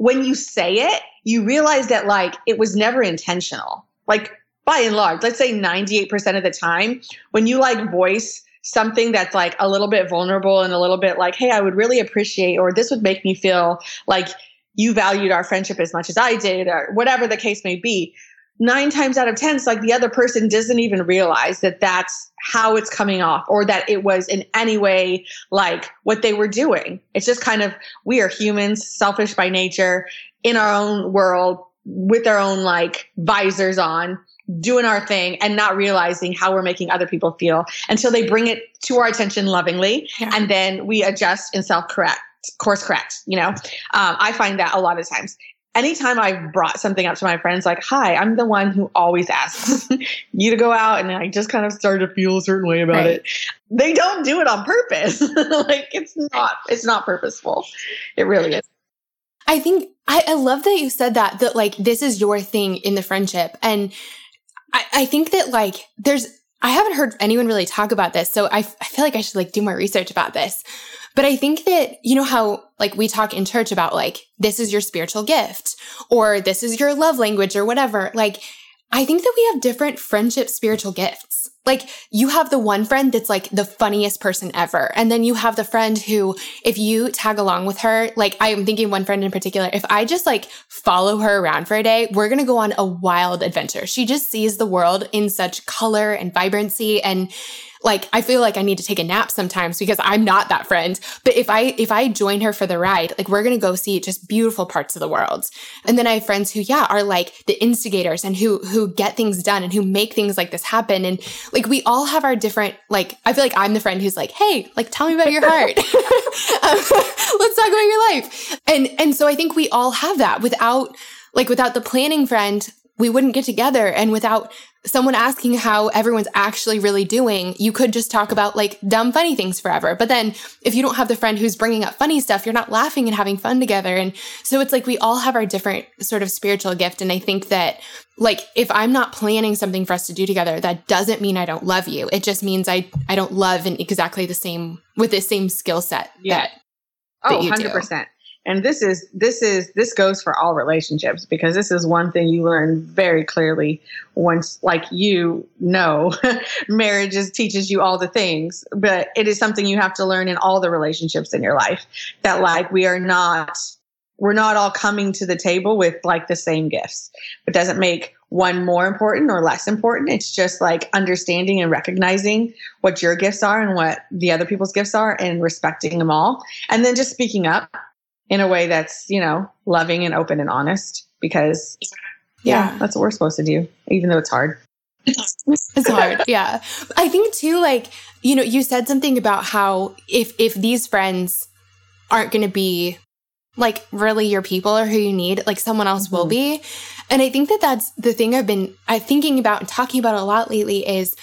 when you say it you realize that like it was never intentional. Like by and large, let's say 98% of the time, when you like voice something that's like a little bit vulnerable and a little bit like, hey, I would really appreciate, or this would make me feel like you valued our friendship as much as I did, or whatever the case may be. Nine times out of 10, it's like the other person doesn't even realize that that's how it's coming off or that it was in any way like what they were doing. It's just kind of, we are humans, selfish by nature in our own world with our own like visors on doing our thing and not realizing how we're making other people feel until they bring it to our attention lovingly yeah. and then we adjust and self correct course correct you know um, i find that a lot of times anytime i've brought something up to my friends like hi i'm the one who always asks you to go out and i just kind of start to feel a certain way about right. it they don't do it on purpose like it's not it's not purposeful it really is I think I, I love that you said that, that like this is your thing in the friendship. And I, I think that like there's, I haven't heard anyone really talk about this. So I, I feel like I should like do more research about this. But I think that, you know, how like we talk in church about like, this is your spiritual gift or this is your love language or whatever. Like, I think that we have different friendship spiritual gifts. Like you have the one friend that's like the funniest person ever. And then you have the friend who, if you tag along with her, like I'm thinking one friend in particular, if I just like follow her around for a day, we're going to go on a wild adventure. She just sees the world in such color and vibrancy and like I feel like I need to take a nap sometimes because I'm not that friend. But if I if I join her for the ride, like we're gonna go see just beautiful parts of the world. And then I have friends who, yeah, are like the instigators and who who get things done and who make things like this happen. And like we all have our different like I feel like I'm the friend who's like, hey, like tell me about your heart. um, let's talk about your life. And and so I think we all have that without like without the planning friend we wouldn't get together. And without someone asking how everyone's actually really doing, you could just talk about like dumb, funny things forever. But then if you don't have the friend who's bringing up funny stuff, you're not laughing and having fun together. And so it's like we all have our different sort of spiritual gift. And I think that like if I'm not planning something for us to do together, that doesn't mean I don't love you. It just means I, I don't love in exactly the same with the same skill set yeah. that, oh, that oh, 100%. Do. And this is this is this goes for all relationships because this is one thing you learn very clearly once like you know marriage teaches you all the things but it is something you have to learn in all the relationships in your life that like we are not we're not all coming to the table with like the same gifts. It doesn't make one more important or less important. It's just like understanding and recognizing what your gifts are and what the other people's gifts are and respecting them all. And then just speaking up in a way that's, you know, loving and open and honest because yeah, yeah that's what we're supposed to do, even though it's hard. it's hard. Yeah. I think too, like, you know, you said something about how if if these friends aren't gonna be like really your people or who you need, like someone else mm-hmm. will be. And I think that that's the thing I've been I thinking about and talking about a lot lately is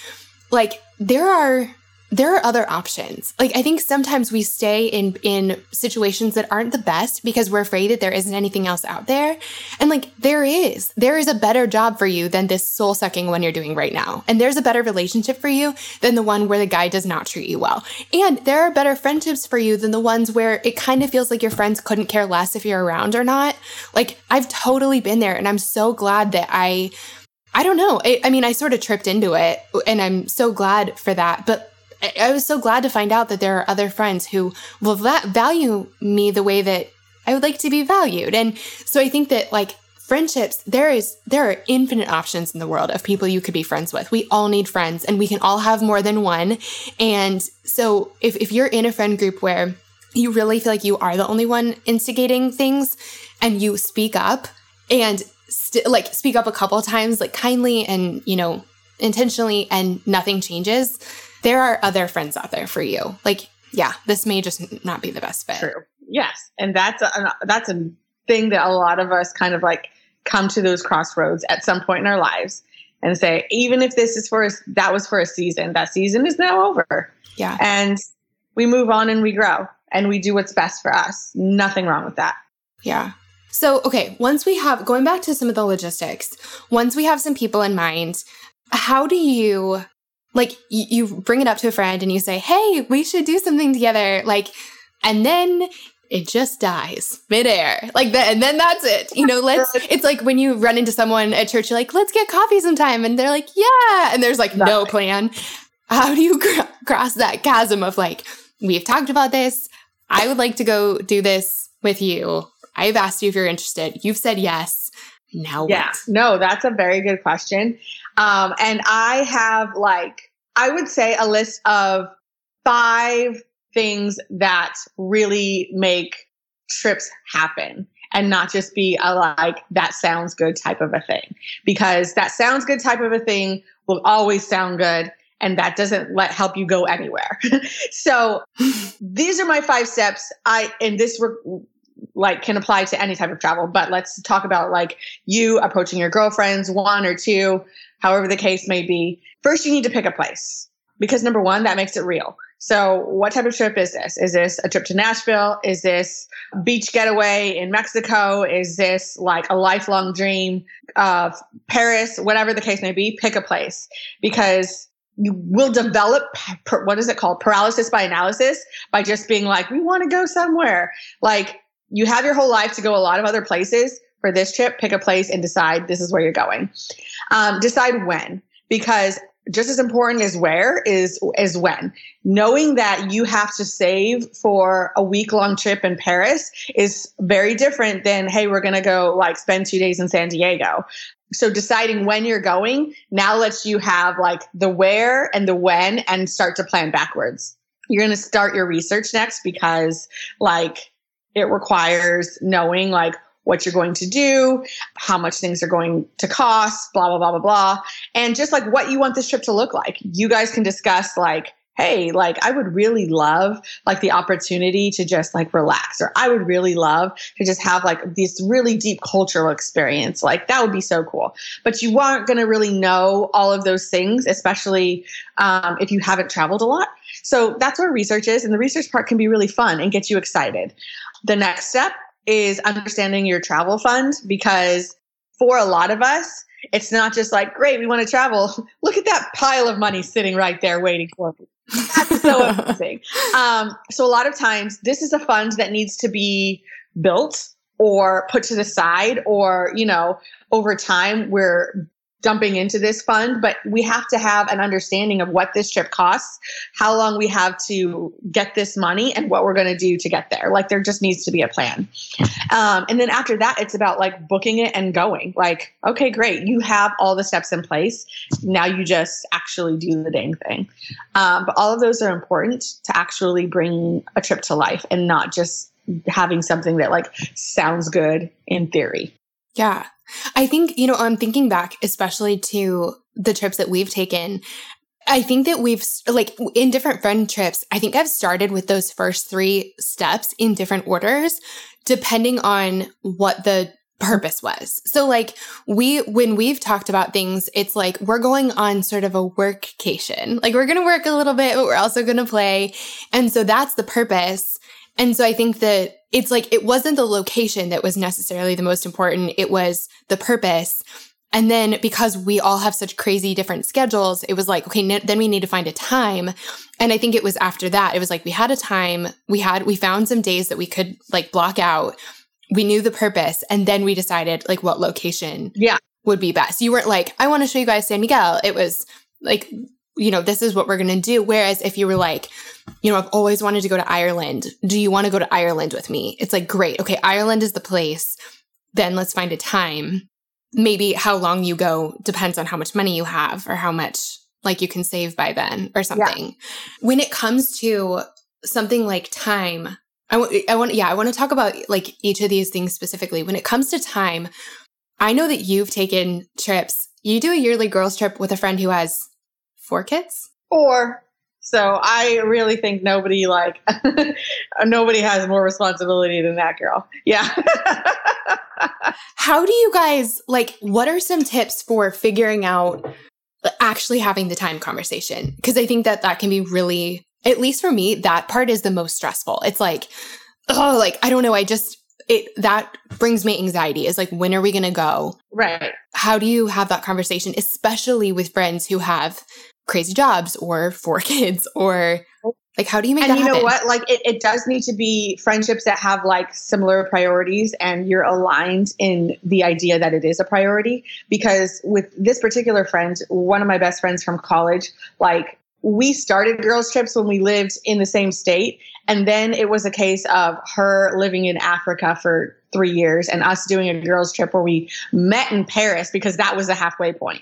like there are there are other options. Like I think sometimes we stay in in situations that aren't the best because we're afraid that there isn't anything else out there. And like there is. There is a better job for you than this soul sucking one you're doing right now. And there's a better relationship for you than the one where the guy does not treat you well. And there are better friendships for you than the ones where it kind of feels like your friends couldn't care less if you're around or not. Like I've totally been there and I'm so glad that I I don't know. I, I mean, I sort of tripped into it and I'm so glad for that. But I was so glad to find out that there are other friends who will va- value me the way that I would like to be valued. And so I think that like friendships, there is there are infinite options in the world of people you could be friends with. We all need friends and we can all have more than one. And so if, if you're in a friend group where you really feel like you are the only one instigating things and you speak up and st- like speak up a couple times like kindly and you know intentionally and nothing changes there are other friends out there for you. Like, yeah, this may just not be the best fit. True. Yes, and that's a, that's a thing that a lot of us kind of like come to those crossroads at some point in our lives and say, even if this is for us, that was for a season, that season is now over. Yeah, and we move on and we grow and we do what's best for us. Nothing wrong with that. Yeah. So, okay, once we have going back to some of the logistics, once we have some people in mind, how do you like you, you bring it up to a friend and you say, Hey, we should do something together. Like, and then it just dies midair. Like that, and then that's it. You know, let's, it's like when you run into someone at church, you're like, let's get coffee sometime. And they're like, yeah. And there's like Nothing. no plan. How do you cr- cross that chasm of like, we've talked about this. I would like to go do this with you. I've asked you if you're interested. You've said yes. Now yeah, what? no, that's a very good question. Um, and I have like, I would say a list of five things that really make trips happen and not just be a like that sounds good type of a thing. Because that sounds good type of a thing will always sound good and that doesn't let help you go anywhere. So these are my five steps. I and this re- like can apply to any type of travel but let's talk about like you approaching your girlfriends one or two however the case may be first you need to pick a place because number one that makes it real. So what type of trip is this? Is this a trip to nashville? Is this beach getaway in mexico? Is this like a lifelong dream of paris? Whatever the case may be pick a place because you will develop what is it called? Paralysis by analysis by just being like we want to go somewhere. Like you have your whole life to go a lot of other places for this trip pick a place and decide this is where you're going. Um, decide when because just as important as where is is when. Knowing that you have to save for a week long trip in paris is very different than hey we're going to go like spend two days in san diego. So deciding when you're going now lets you have like the where and the when and start to plan backwards. You're going to start your research next because like it requires knowing like what you're going to do, how much things are going to cost, blah, blah, blah, blah, blah. And just like what you want this trip to look like. You guys can discuss like, hey, like I would really love like the opportunity to just like relax, or I would really love to just have like this really deep cultural experience. Like that would be so cool. But you aren't going to really know all of those things, especially um, if you haven't traveled a lot. So that's where research is. And the research part can be really fun and get you excited. The next step is understanding your travel fund because for a lot of us, it's not just like, great, we want to travel. Look at that pile of money sitting right there waiting for me. That's so amazing. Um, so a lot of times, this is a fund that needs to be built or put to the side or, you know, over time we're dumping into this fund, but we have to have an understanding of what this trip costs, how long we have to get this money, and what we're going to do to get there. Like there just needs to be a plan. Um, and then after that, it's about like booking it and going. Like, okay, great, you have all the steps in place. Now you just actually do the dang thing. Um, but all of those are important to actually bring a trip to life and not just having something that like sounds good in theory. Yeah. I think, you know, I'm thinking back, especially to the trips that we've taken. I think that we've, like, in different friend trips, I think I've started with those first three steps in different orders, depending on what the purpose was. So like we when we've talked about things, it's like we're going on sort of a workcation. Like we're going to work a little bit, but we're also going to play. And so that's the purpose. And so I think that it's like it wasn't the location that was necessarily the most important, it was the purpose. And then because we all have such crazy different schedules, it was like, okay, n- then we need to find a time. And I think it was after that, it was like we had a time, we had, we found some days that we could like block out. We knew the purpose. And then we decided like what location yeah. would be best. You weren't like, I want to show you guys San Miguel. It was like, you know, this is what we're going to do. Whereas if you were like, you know, I've always wanted to go to Ireland. Do you want to go to Ireland with me? It's like, great. Okay. Ireland is the place. Then let's find a time. Maybe how long you go depends on how much money you have or how much like you can save by then or something. Yeah. When it comes to something like time, I want, I want, yeah, I want to talk about like each of these things specifically. When it comes to time, I know that you've taken trips. You do a yearly girls trip with a friend who has four kids? Four. So I really think nobody like nobody has more responsibility than that girl. Yeah. How do you guys like what are some tips for figuring out actually having the time conversation? Because I think that that can be really at least for me that part is the most stressful. It's like oh like I don't know, I just it that brings me anxiety is like when are we going to go right how do you have that conversation especially with friends who have crazy jobs or four kids or like how do you make and you happen? know what? Like it, it does need to be friendships that have like similar priorities and you're aligned in the idea that it is a priority. Because with this particular friend one of my best friends from college like we started girls trips when we lived in the same state. And then it was a case of her living in africa for three years and us doing a girls trip where we met in paris because that was a halfway point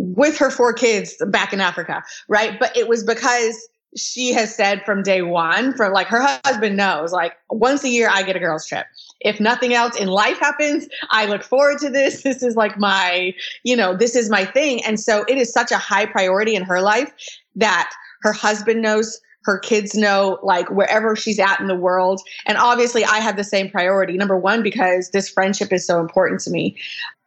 with her four kids back in africa right? But it was because she has said from day one from like her husband knows like once a year i get a girls trip. If nothing else in life happens i look forward to this. This is like my you know this is my thing. And so it is such a high priority in her life that her husband knows her kids know like wherever she's at in the world. And obviously i have the same priority. Number one because this friendship is so important to me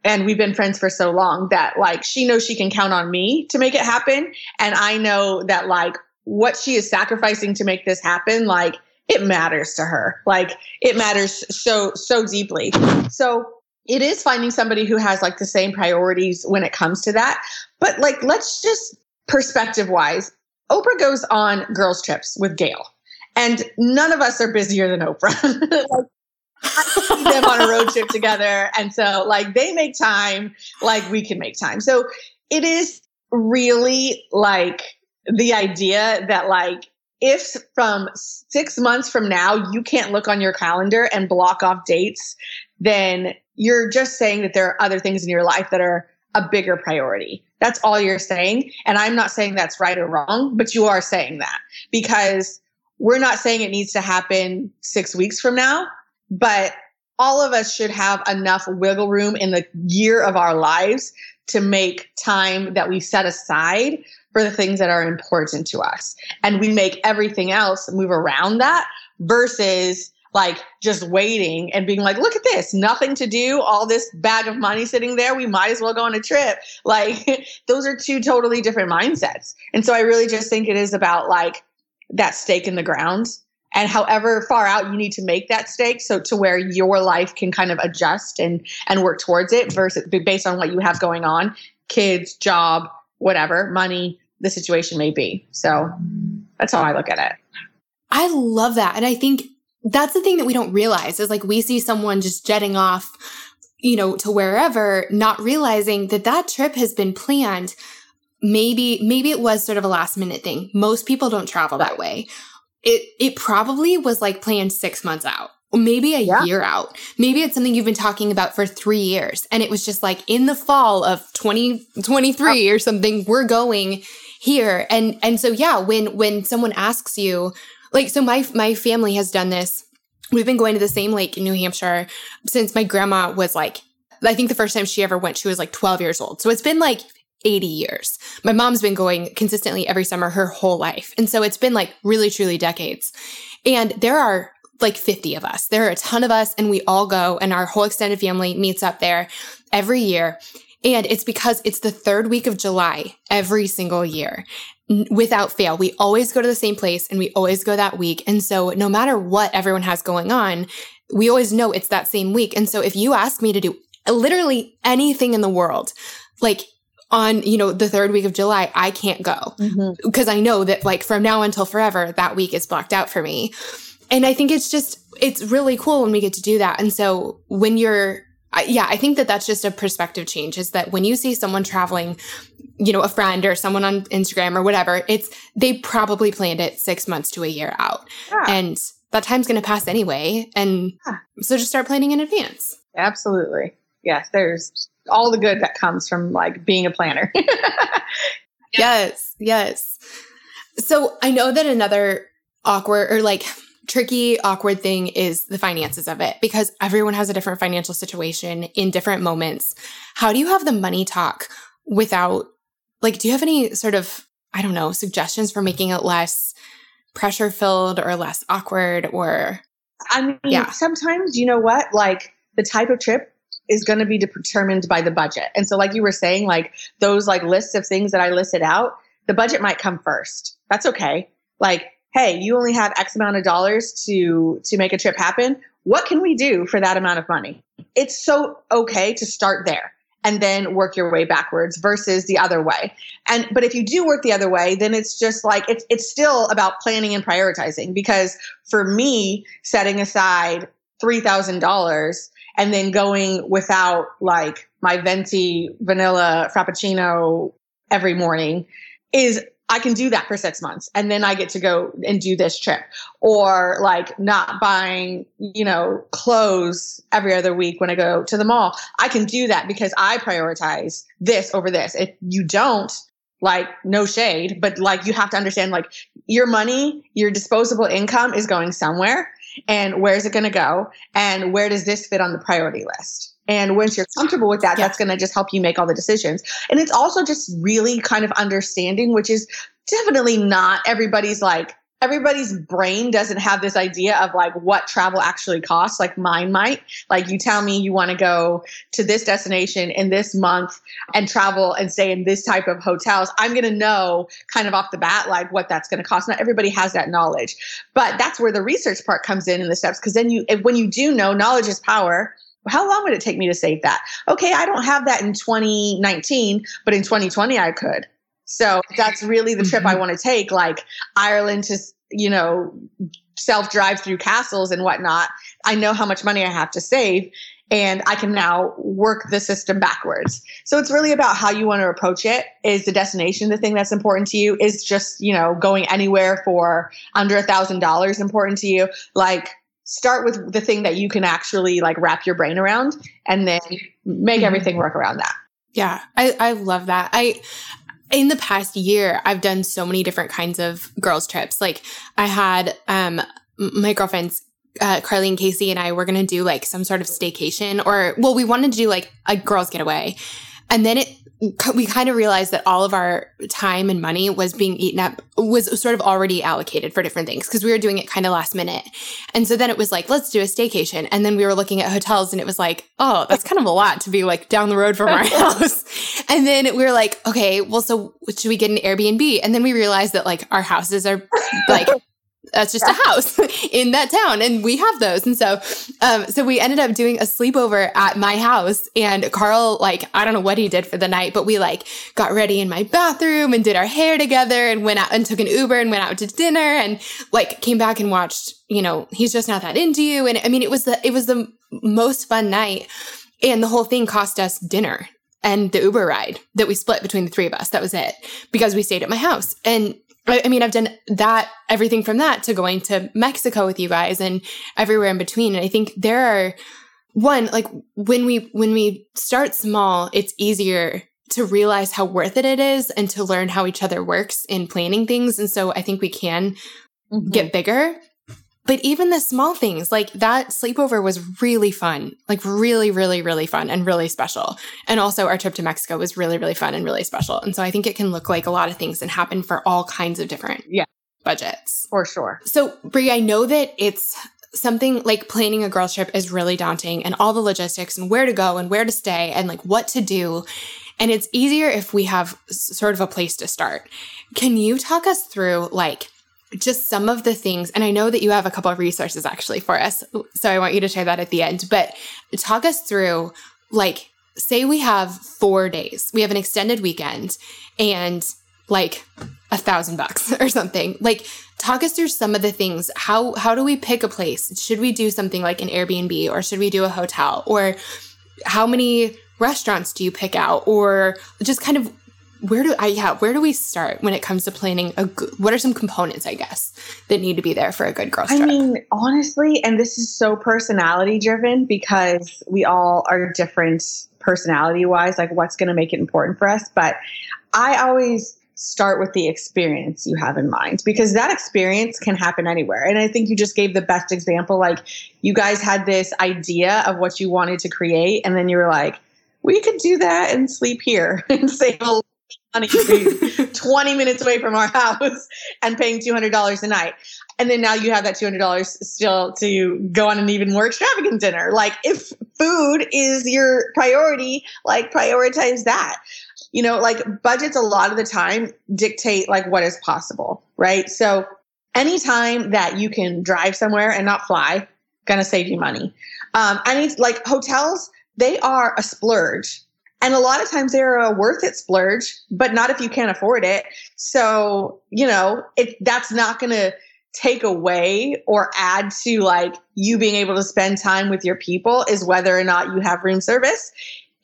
and we've been friends for so long that like she knows she can count on me to make it happen. And i know that like what she is sacrificing to make this happen like it matters to her. Like it matters so so deeply. So it is finding somebody who has like the same priorities when it comes to that. But like let's just perspective wise oprah goes on girls trips with gail and none of us are busier than oprah. Like, them on a road trip together and so like they make time like we can make time so it is really like the idea that like if from six months from now you can't look on your calendar and block off dates, then you're just saying that there are other things in your life that are a bigger priority. That's all you're saying. And I'm not saying that's right or wrong, but you are saying that because we're not saying it needs to happen six weeks from now, but all of us should have enough wiggle room in the year of our lives to make time that we set aside for the things that are important to us. And we make everything else move around that versus like just waiting and being like, look at this, nothing to do, all this bag of money sitting there. We might as well go on a trip. Like, those are two totally different mindsets. And so I really just think it is about like that stake in the ground and however far out you need to make that stake so to where your life can kind of adjust and and work towards it versus based on what you have going on kids job whatever money the situation may be. So that's how I look at it. I love that. And I think that's the thing that we don't realize is like we see someone just jetting off, you know, to wherever, not realizing that that trip has been planned. Maybe, maybe it was sort of a last minute thing. Most people don't travel that way. It, it probably was like planned six months out maybe a yeah. year out. Maybe it's something you've been talking about for three years. And it was just like in the fall of 2023 or something, we're going here. And, and so, yeah, when, when someone asks you, like, so my, my family has done this. We've been going to the same lake in New Hampshire since my grandma was like, I think the first time she ever went, she was like 12 years old. So it's been like 80 years. My mom's been going consistently every summer her whole life. And so it's been like really, truly decades. And there are like 50 of us. There are a ton of us and we all go and our whole extended family meets up there every year. And it's because it's the third week of July every single year without fail. We always go to the same place and we always go that week. And so no matter what everyone has going on, we always know it's that same week. And so if you ask me to do literally anything in the world, like on, you know, the third week of July, I can't go because mm-hmm. I know that like from now until forever, that week is blocked out for me. And I think it's just, it's really cool when we get to do that. And so when you're I, yeah, I think that that's just a perspective change is that when you see someone traveling, you know, a friend or someone on Instagram or whatever, it's, they probably planned it six months to a year out. Yeah. And that time's going to pass anyway. And yeah. so just start planning in advance. Absolutely. Yes. There's all the good that comes from like being a planner. yes. Yes. So I know that another awkward or like tricky, awkward thing is the finances of it because everyone has a different financial situation in different moments. How do you have the money talk without, like, do you have any sort of, I don't know, suggestions for making it less pressure filled or less awkward or? I mean, yeah. sometimes, you know what? Like, the type of trip is going to be determined by the budget. And so, like you were saying, like those like lists of things that I listed out, the budget might come first. That's okay. Like hey, you only have X amount of dollars to to make a trip happen. What can we do for that amount of money? It's so okay to start there and then work your way backwards versus the other way. And but if you do work the other way, then it's just like it's it's still about planning and prioritizing because for me, setting aside $3,000 and then going without like my venti vanilla frappuccino every morning is I can do that for six months and then I get to go and do this trip. Or like not buying, you know, clothes every other week when I go to the mall. I can do that because I prioritize this over this. If you don't, like no shade, but like you have to understand like your money, your disposable income is going somewhere and where's it going to go and where does this fit on the priority list? And once you're comfortable with that, yeah. that's going to just help you make all the decisions. And it's also just really kind of understanding, which is definitely not everybody's like, everybody's brain doesn't have this idea of like what travel actually costs. Like mine might. Like you tell me you want to go to this destination in this month and travel and stay in this type of hotels i'm going to know kind of off the bat like what that's going to cost. Not everybody has that knowledge. But that's where the research part comes in in the steps because then you when you do know knowledge is power. How long would it take me to save that? Okay, I don't have that in 2019, but in 2020 I could. So that's really the trip mm-hmm. I want to take, like Ireland to, you know, self drive through castles and whatnot. I know how much money I have to save and I can now work the system backwards. So it's really about how you want to approach it. Is the destination the thing that's important to you? Is just, you know, going anywhere for under a thousand dollars important to you? Like start with the thing that you can actually like wrap your brain around and then make mm-hmm. everything work around that. Yeah, I, I love that. I in the past year, I've done so many different kinds of girls trips. Like I had um my girlfriends uh, Carly and Casey and I were going to do like some sort of staycation or well we wanted to do like a girls getaway. And then it we kind of realized that all of our time and money was being eaten up was sort of already allocated for different things because we were doing it kind of last minute. And so then it was like let's do a staycation. And then we were looking at hotels and it was like oh that's kind of a lot to be like down the road from our house. And then we were like okay well so should we get an airbnb? And then we realized that like our houses are like that's just yeah. a house in that town and we have those and so um so we ended up doing a sleepover at my house and carl like i don't know what he did for the night but we like got ready in my bathroom and did our hair together and went out and took an uber and went out to dinner and like came back and watched you know he's just not that into you and i mean it was the it was the most fun night and the whole thing cost us dinner and the uber ride that we split between the three of us that was it because we stayed at my house and I, mean, I've done that, everything from that to going to Mexico with you guys and everywhere in between. And I think there are one, like when we, when we start small, it's easier to realize how worth it it is and to learn how each other works in planning things. And so I think we can mm-hmm. get bigger but even the small things like that sleepover was really fun, like really, really, really fun and really special. And also our trip to Mexico was really, really fun and really special. And so I think it can look like a lot of things and happen for all kinds of different yeah. budgets. For sure. So Bri, I know that it's something like planning a girls trip is really daunting and all the logistics and where to go and where to stay and like what to do. And it's easier if we have sort of a place to start. Can you talk us through like just some of the things, and I know that you have a couple of resources actually for us. So I want you to share that at the end, but talk us through like, say we have four days, we have an extended weekend and like a thousand bucks or something. Like, talk us through some of the things. How, how do we pick a place? Should we do something like an Airbnb or should we do a hotel or how many restaurants do you pick out or just kind of where do I yeah where do we start when it comes to planning a good, what are some components I guess that need to be there for a good girl trip? I mean honestly and this is so personality driven because we all are different personality wise like what's going to make it important for us but I always start with the experience you have in mind because that experience can happen anywhere and I think you just gave the best example like you guys had this idea of what you wanted to create and then you were like we could do that and sleep here and save a money 20 minutes away from our house and paying $200 a night. And then now you have that $200 still to go on an even more extravagant dinner. Like, if food is your priority, like, prioritize that. You know, like, budgets a lot of the time dictate, like, what is possible, right? So, anytime that you can drive somewhere and not fly, gonna save you money. Um, I need, like, hotels, they are a splurge and a lot of times they're a worth it splurge, but not if you can't afford it. So, you know, it, that's not going to take away or add to like you being able to spend time with your people is whether or not you have room service.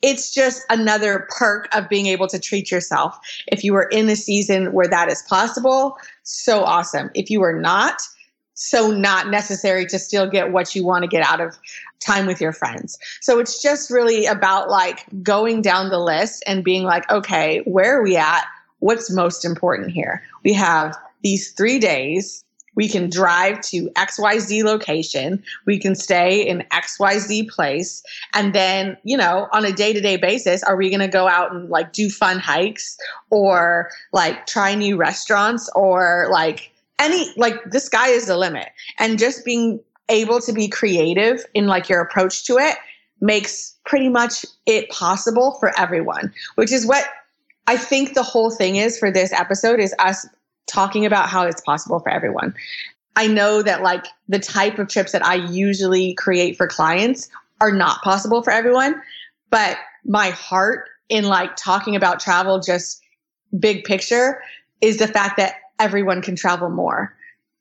It's just another perk of being able to treat yourself. If you are in a season where that is possible, so awesome. If you are not, so not necessary to still get what you want to get out of time with your friends. So it's just really about like going down the list and being like, okay, where are we at? What's most important here? We have these three days. We can drive to XYZ location. We can stay in XYZ place. And then, you know, on a day to day basis, are we going to go out and like do fun hikes or like try new restaurants or like any, like the sky is the limit. And just being able to be creative in like your approach to it makes pretty much it possible for everyone, which is what I think the whole thing is for this episode is us talking about how it's possible for everyone. I know that like the type of trips that I usually create for clients are not possible for everyone, but my heart in like talking about travel just big picture is the fact that everyone can travel more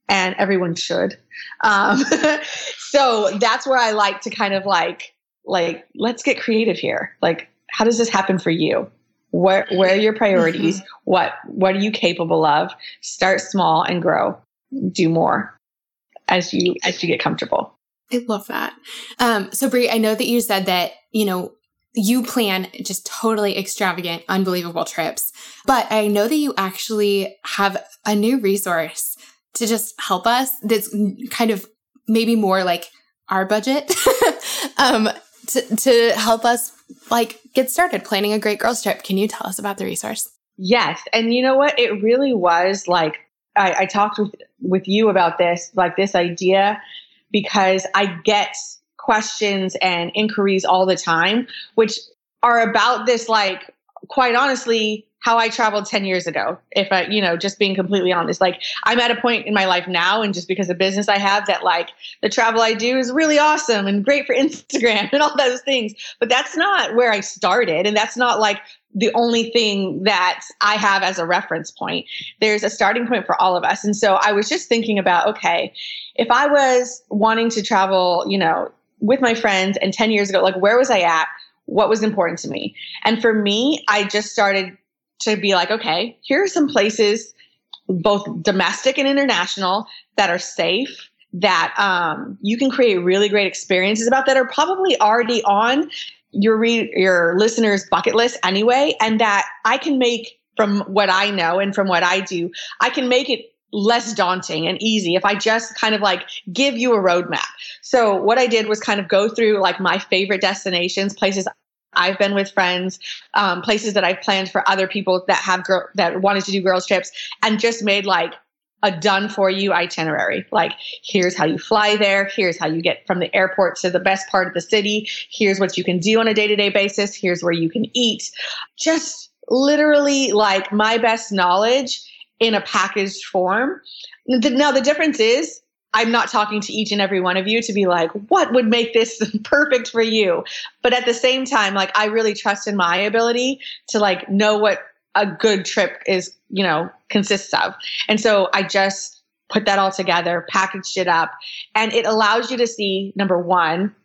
and everyone should. Um, so that's where I like to kind of like, like, let's get creative here. Like, how does this happen for you? Where, where are your priorities? Mm-hmm. What, what are you capable of? Start small and grow. Do more as you, as you get comfortable. I love that. Um, so Bri, I know that you said that, you know, you plan just totally extravagant, unbelievable trips, but I know that you actually have a new resource to just help us that's kind of maybe more like our budget um, to, to help us like get started planning a great girls trip. Can you tell us about the resource? Yes. And you know what? It really was like, I, I talked with, with you about this, like this idea, because I get questions and inquiries all the time, which are about this, like, quite honestly, how I traveled 10 years ago. If I, you know, just being completely honest, like I'm at a point in my life now, and just because of business I have, that like the travel I do is really awesome and great for Instagram and all those things. But that's not where I started. And that's not like the only thing that I have as a reference point. There's a starting point for all of us. And so I was just thinking about okay, if I was wanting to travel, you know, with my friends and 10 years ago, like where was I at? What was important to me? And for me, I just started to be like, okay, here are some places, both domestic and international, that are safe, that um, you can create really great experiences about that are probably already on your re- your listeners' bucket list anyway, and that I can make from what I know and from what I do, I can make it less daunting and easy if I just kind of like give you a roadmap. So what I did was kind of go through like my favorite destinations, places I've been with friends, um, places that I've planned for other people that have girl that wanted to do girls trips, and just made like a done for you itinerary. Like, here's how you fly there. Here's how you get from the airport to the best part of the city. Here's what you can do on a day to day basis. Here's where you can eat. Just literally like my best knowledge in a packaged form. Now, the difference is I'm not talking to each and every one of you to be like, what would make this perfect for you? But at the same time, like I really trust in my ability to like know what a good trip is, you know, consists of. And so I just put that all together, packaged it up, and it allows you to see number one,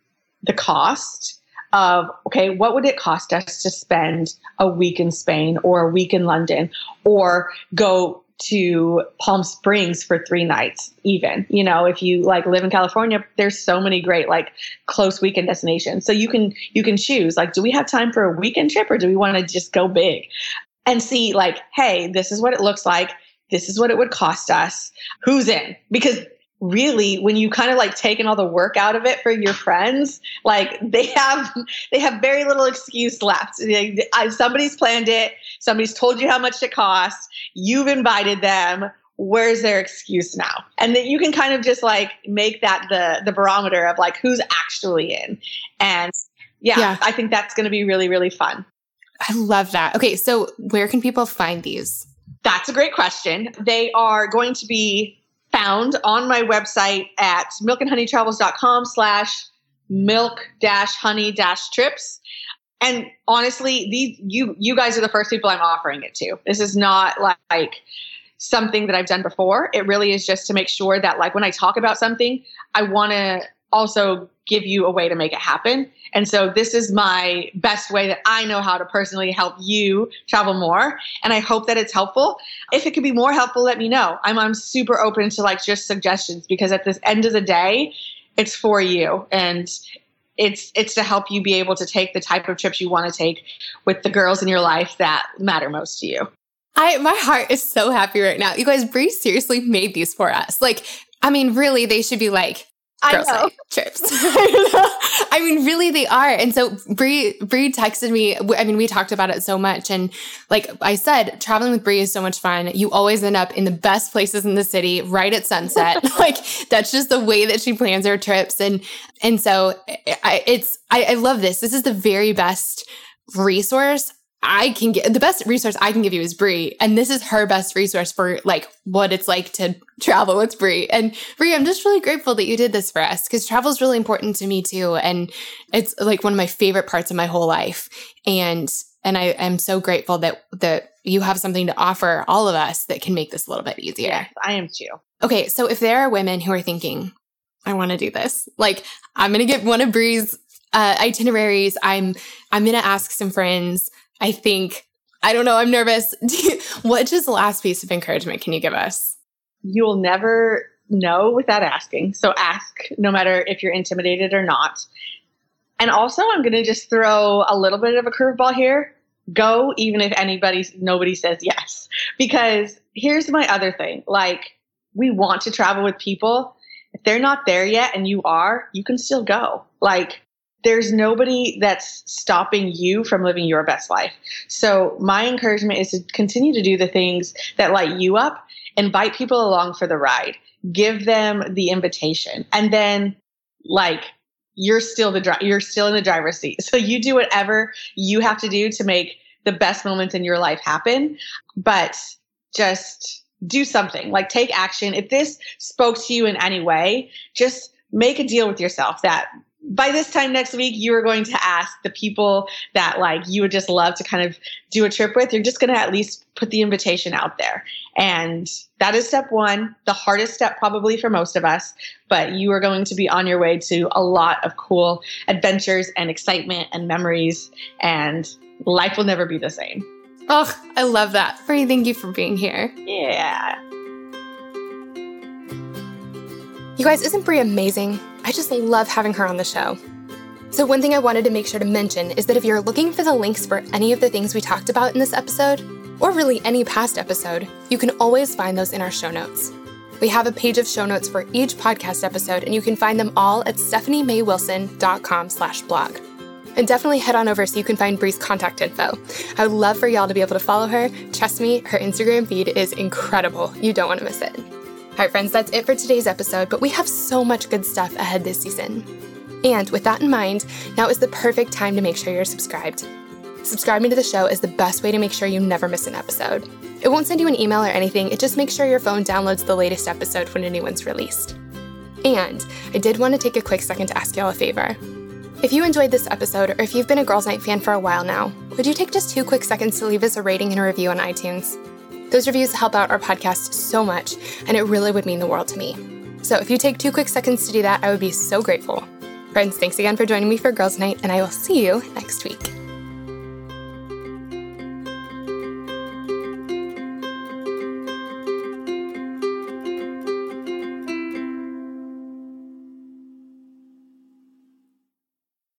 the cost of okay, what would it cost us to spend a week in Spain or a week in London or go to Palm Springs for three nights, even. You know, if you like live in California, there's so many great like close weekend destinations. So you can you can choose like, do we have time for a weekend trip or do we want to just go big? And see like, hey, this is what it looks like. This is what it would cost us. Who's in? Because really when you kind of like taken all the work out of it for your friends like they have they have very little excuse left. Somebody's planned it somebody's told you how much it costs you've invited them where's their excuse now? And then you can kind of just like make that the the barometer of like who's actually in. And yeah, yeah. i think that's going to be really really fun. I love that. Okay so where can people find these? That's a great question. They are going to be found on my website at milkandhoneytravels.com slash milk dash honey dash trips. And honestly, these you you guys are the first people I'm offering it to. This is not like something that I've done before. It really is just to make sure that like when I talk about something, I want to also give you a way to make it happen. And so this is my best way that I know how to personally help you travel more. And I hope that it's helpful. If it could be more helpful, let me know. I'm, I'm super open to like just suggestions because at the end of the day, it's for you. And it's it's to help you be able to take the type of trips you want to take with the girls in your life that matter most to you. I my heart is so happy right now. You guys, Bri seriously made these for us. Like, I mean, really, they should be like girls I know. trips. I mean, really, they are. And so Bri Bri texted me. I mean, we talked about it so much, and like I said, traveling with Bri is so much fun. You always end up in the best places in the city, right at sunset. like that's just the way that she plans her trips, and and so I, it's I, I love this. This is the very best resource I can get the best resource I can give you is Bri, and this is her best resource for like what it's like to travel with Bri. And Bri, I'm just really grateful that you did this for us because travel is really important to me too, and it's like one of my favorite parts of my whole life. And and I am so grateful that that you have something to offer all of us that can make this a little bit easier. Yes, I am too. Okay, so if there are women who are thinking, I want to do this, like I'm gonna get one of Bri's uh, itineraries. I'm I'm gonna ask some friends I think, I don't know, I'm nervous. what just last piece of encouragement can you give us? You'll never know without asking. So ask no matter if you're intimidated or not. And also, I'm going to just throw a little bit of a curveball here. Go even if anybody, nobody says yes. Because here's my other thing like, we want to travel with people. If they're not there yet and you are, you can still go. Like, there's nobody that's stopping you from living your best life. So my encouragement is to continue to do the things that light you up, invite people along for the ride, give them the invitation, and then like you're still the dri- you're still in the driver's seat. So you do whatever you have to do to make the best moments in your life happen. But just do something, like take action. If this spoke to you in any way, just make a deal with yourself that by this time next week you are going to ask the people that like you would just love to kind of do a trip with you're just going to at least put the invitation out there. And that is step one the hardest step probably for most of us but you are going to be on your way to a lot of cool adventures and excitement and memories and life will never be the same. Oh i love that. Bri, thank you for being here. Yeah. You guys isn't Bri amazing I just love having her on the show. So, one thing I wanted to make sure to mention is that if you're looking for the links for any of the things we talked about in this episode, or really any past episode, you can always find those in our show notes. We have a page of show notes for each podcast episode, and you can find them all at stephaniemaywilson.com slash blog. And definitely head on over so you can find Bri's contact info. I would love for y'all to be able to follow her. Trust me, her Instagram feed is incredible. You don't want to miss it. All right, friends, that's it for today's episode, but we have so much good stuff ahead this season. And with that in mind, now is the perfect time to make sure you're subscribed. Subscribing to the show is the best way to make sure you never miss an episode. It won't send you an email or anything, it just makes sure your phone downloads the latest episode when a new one's released. And I did want to take a quick second to ask y'all a favor. If you enjoyed this episode, or if you've been a Girls Night fan for a while now, would you take just two quick seconds to leave us a rating and a review on iTunes? Those reviews help out our podcast so much, and it really would mean the world to me. So if you take two quick seconds to do that, I would be so grateful. Friends, thanks again for joining me for Girls Night, and I will see you next week.